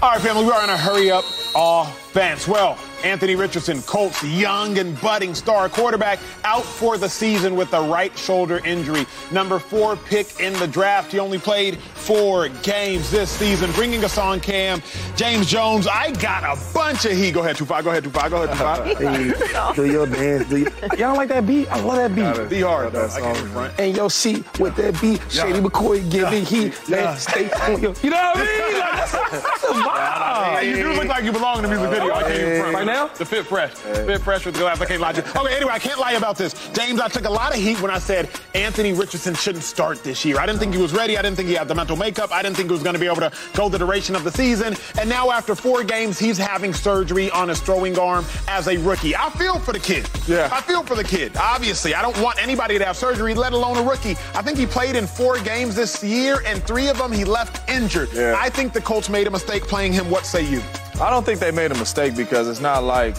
All right, family, we are in a hurry up offense. Well, Anthony Richardson, Colts young and budding star quarterback, out for the season with a right shoulder injury. Number four pick in the draft. He only played four games this season. Bringing us on cam, James Jones. I got a bunch of heat. Go ahead, Tupac. Go ahead, Tupac. Go ahead, Tupac. do your dance. Do your, y'all like that beat? I love that beat. Be hard, though. I can't front. And your seat with that beat, Shady McCoy giving heat. Man, stay on your. You know what I mean? Like, that's, a, that's a vibe. Hey, you do look like you belong in the music video. I can't even front. Right now? The fit fresh. Fit fresh with the glass. I can't lie to you. Okay, anyway, I can't lie about this. James, I took a lot of heat when I said Anthony Richardson shouldn't start this year. I didn't think he was ready. I didn't think he had the mental makeup. I didn't think he was going to be able to go the duration of the season. And now, after four games, he's having surgery on his throwing arm as a rookie. I feel for the kid. Yeah. I feel for the kid. Obviously, I don't want anybody to have surgery, let alone a rookie. I think he played in four games this year, and three of them he left injured. Yeah. I think the Colts made a mistake playing him. What say you? I don't think they made a mistake because it's not like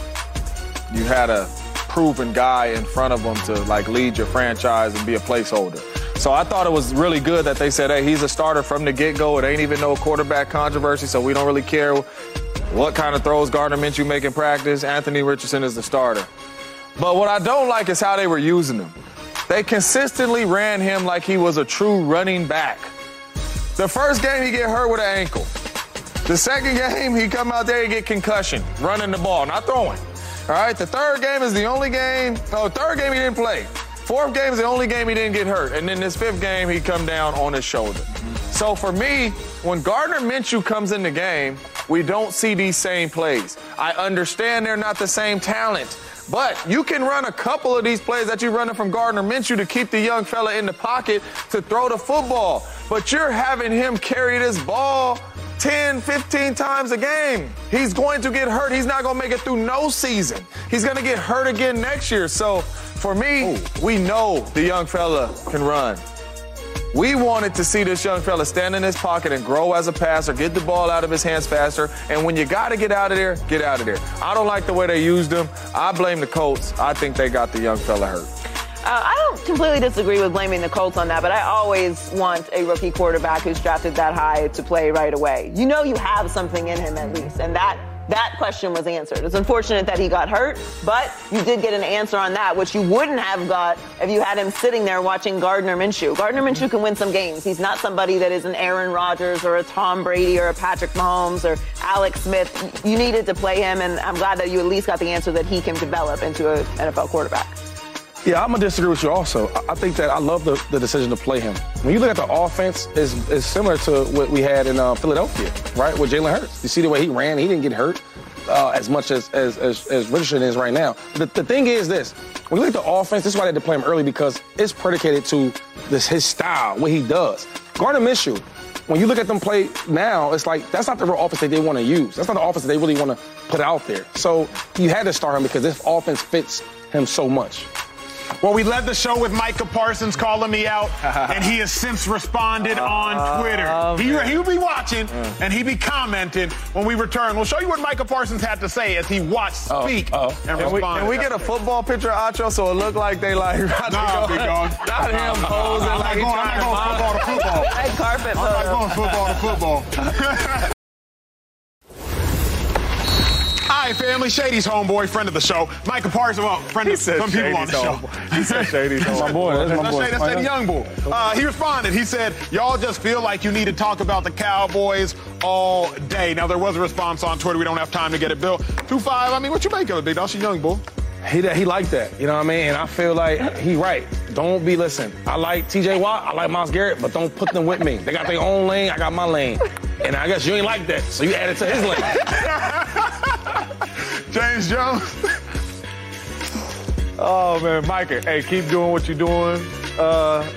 you had a proven guy in front of them to like lead your franchise and be a placeholder. So I thought it was really good that they said, hey, he's a starter from the get-go. It ain't even no quarterback controversy, so we don't really care what kind of throws Gardner Minshew make in practice. Anthony Richardson is the starter. But what I don't like is how they were using him. They consistently ran him like he was a true running back. The first game he get hurt with an ankle. The second game he come out there and get concussion, running the ball, not throwing. All right, the third game is the only game. Oh, third game he didn't play. Fourth game is the only game he didn't get hurt, and then this fifth game he come down on his shoulder. So for me, when Gardner Minshew comes in the game, we don't see these same plays. I understand they're not the same talent, but you can run a couple of these plays that you're running from Gardner Minshew to keep the young fella in the pocket to throw the football. But you're having him carry this ball 10, 15 times a game. He's going to get hurt. He's not going to make it through no season. He's going to get hurt again next year. So for me, Ooh. we know the young fella can run. We wanted to see this young fella stand in his pocket and grow as a passer, get the ball out of his hands faster. And when you got to get out of there, get out of there. I don't like the way they used him. I blame the Colts. I think they got the young fella hurt. Uh, I don't completely disagree with blaming the Colts on that, but I always want a rookie quarterback who's drafted that high to play right away. You know you have something in him at least, and that that question was answered. It's unfortunate that he got hurt, but you did get an answer on that, which you wouldn't have got if you had him sitting there watching Gardner Minshew. Gardner Minshew can win some games. He's not somebody that is an Aaron Rodgers or a Tom Brady or a Patrick Mahomes or Alex Smith. You needed to play him, and I'm glad that you at least got the answer that he can develop into an NFL quarterback. Yeah, I'm gonna disagree with you also. I think that I love the, the decision to play him. When you look at the offense, is is similar to what we had in uh, Philadelphia, right? With Jalen Hurts. You see the way he ran; he didn't get hurt uh, as much as, as as, as Richardson is right now. The, the thing is this: when you look at the offense, this is why they had to play him early because it's predicated to this his style, what he does. Gardner Minshew, when you look at them play now, it's like that's not the real offense that they want to use. That's not the offense that they really want to put out there. So you had to start him because this offense fits him so much. Well, we led the show with Micah Parsons calling me out, and he has since responded on Twitter. Oh, he, he will be watching, mm. and he be commenting when we return. We'll show you what Micah Parsons had to say as he watched oh, speak oh, oh. and respond. We, can we get a football picture of Acho so it look like they like nah, big dog. Not him posing I'm like he's trying to football to football. Red carpet I'm not going football to football. Hi, family. Shady's homeboy, friend of the show. Micah Parsons, well, friend of some people on the show. He said Shady's homeboy. my boy. That's my boy. Shady, that's Shady Young Bull. Uh, he responded. He said, y'all just feel like you need to talk about the Cowboys all day. Now, there was a response on Twitter. We don't have time to get it, Bill. 2-5, I mean, what you make of it, Big Dog? She Young Bull. He he liked that, you know what I mean? And I feel like he right. Don't be listen. I like TJ Watt, I like Myles Garrett, but don't put them with me. They got their own lane, I got my lane. And I guess you ain't like that, so you add it to his lane. James Jones. oh man, Micah, hey, keep doing what you're doing. Uh,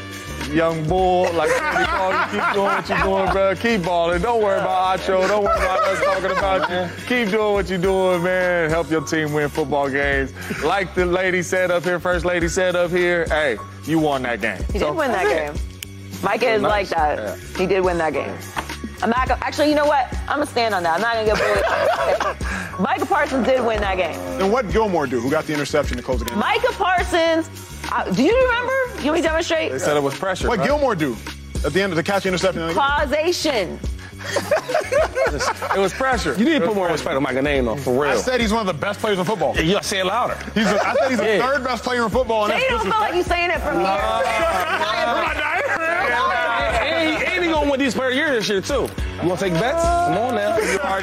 young bull, like you, keep doing what you're doing, bro. Keep balling. Don't worry about Acho. Don't worry about us talking about you. Keep doing what you're doing, man. Help your team win football games. Like the lady said up here, first lady said up here, hey, you won that game. You so, did win that game. Micah is nice. like that. Yeah. He did win that game. I'm not gonna, actually, you know what? I'm gonna stand on that. I'm not gonna get bullied. Micah Parsons did win that game. And what Gilmore do? Who got the interception to close the game? Micah Parsons uh, do you remember? You want me to demonstrate? They said it was pressure. What right? Gilmore do at the end of the catch interception? Causation. it was pressure. You need to put more respect on Michael name, though, for real. I said he's one of the best players in football. You gotta say it louder. He's a, I said he's the yeah. third best player in football. And don't feel like you're saying it from here. and he gonna win these player of the year this year, too. You wanna take bets? Come on now.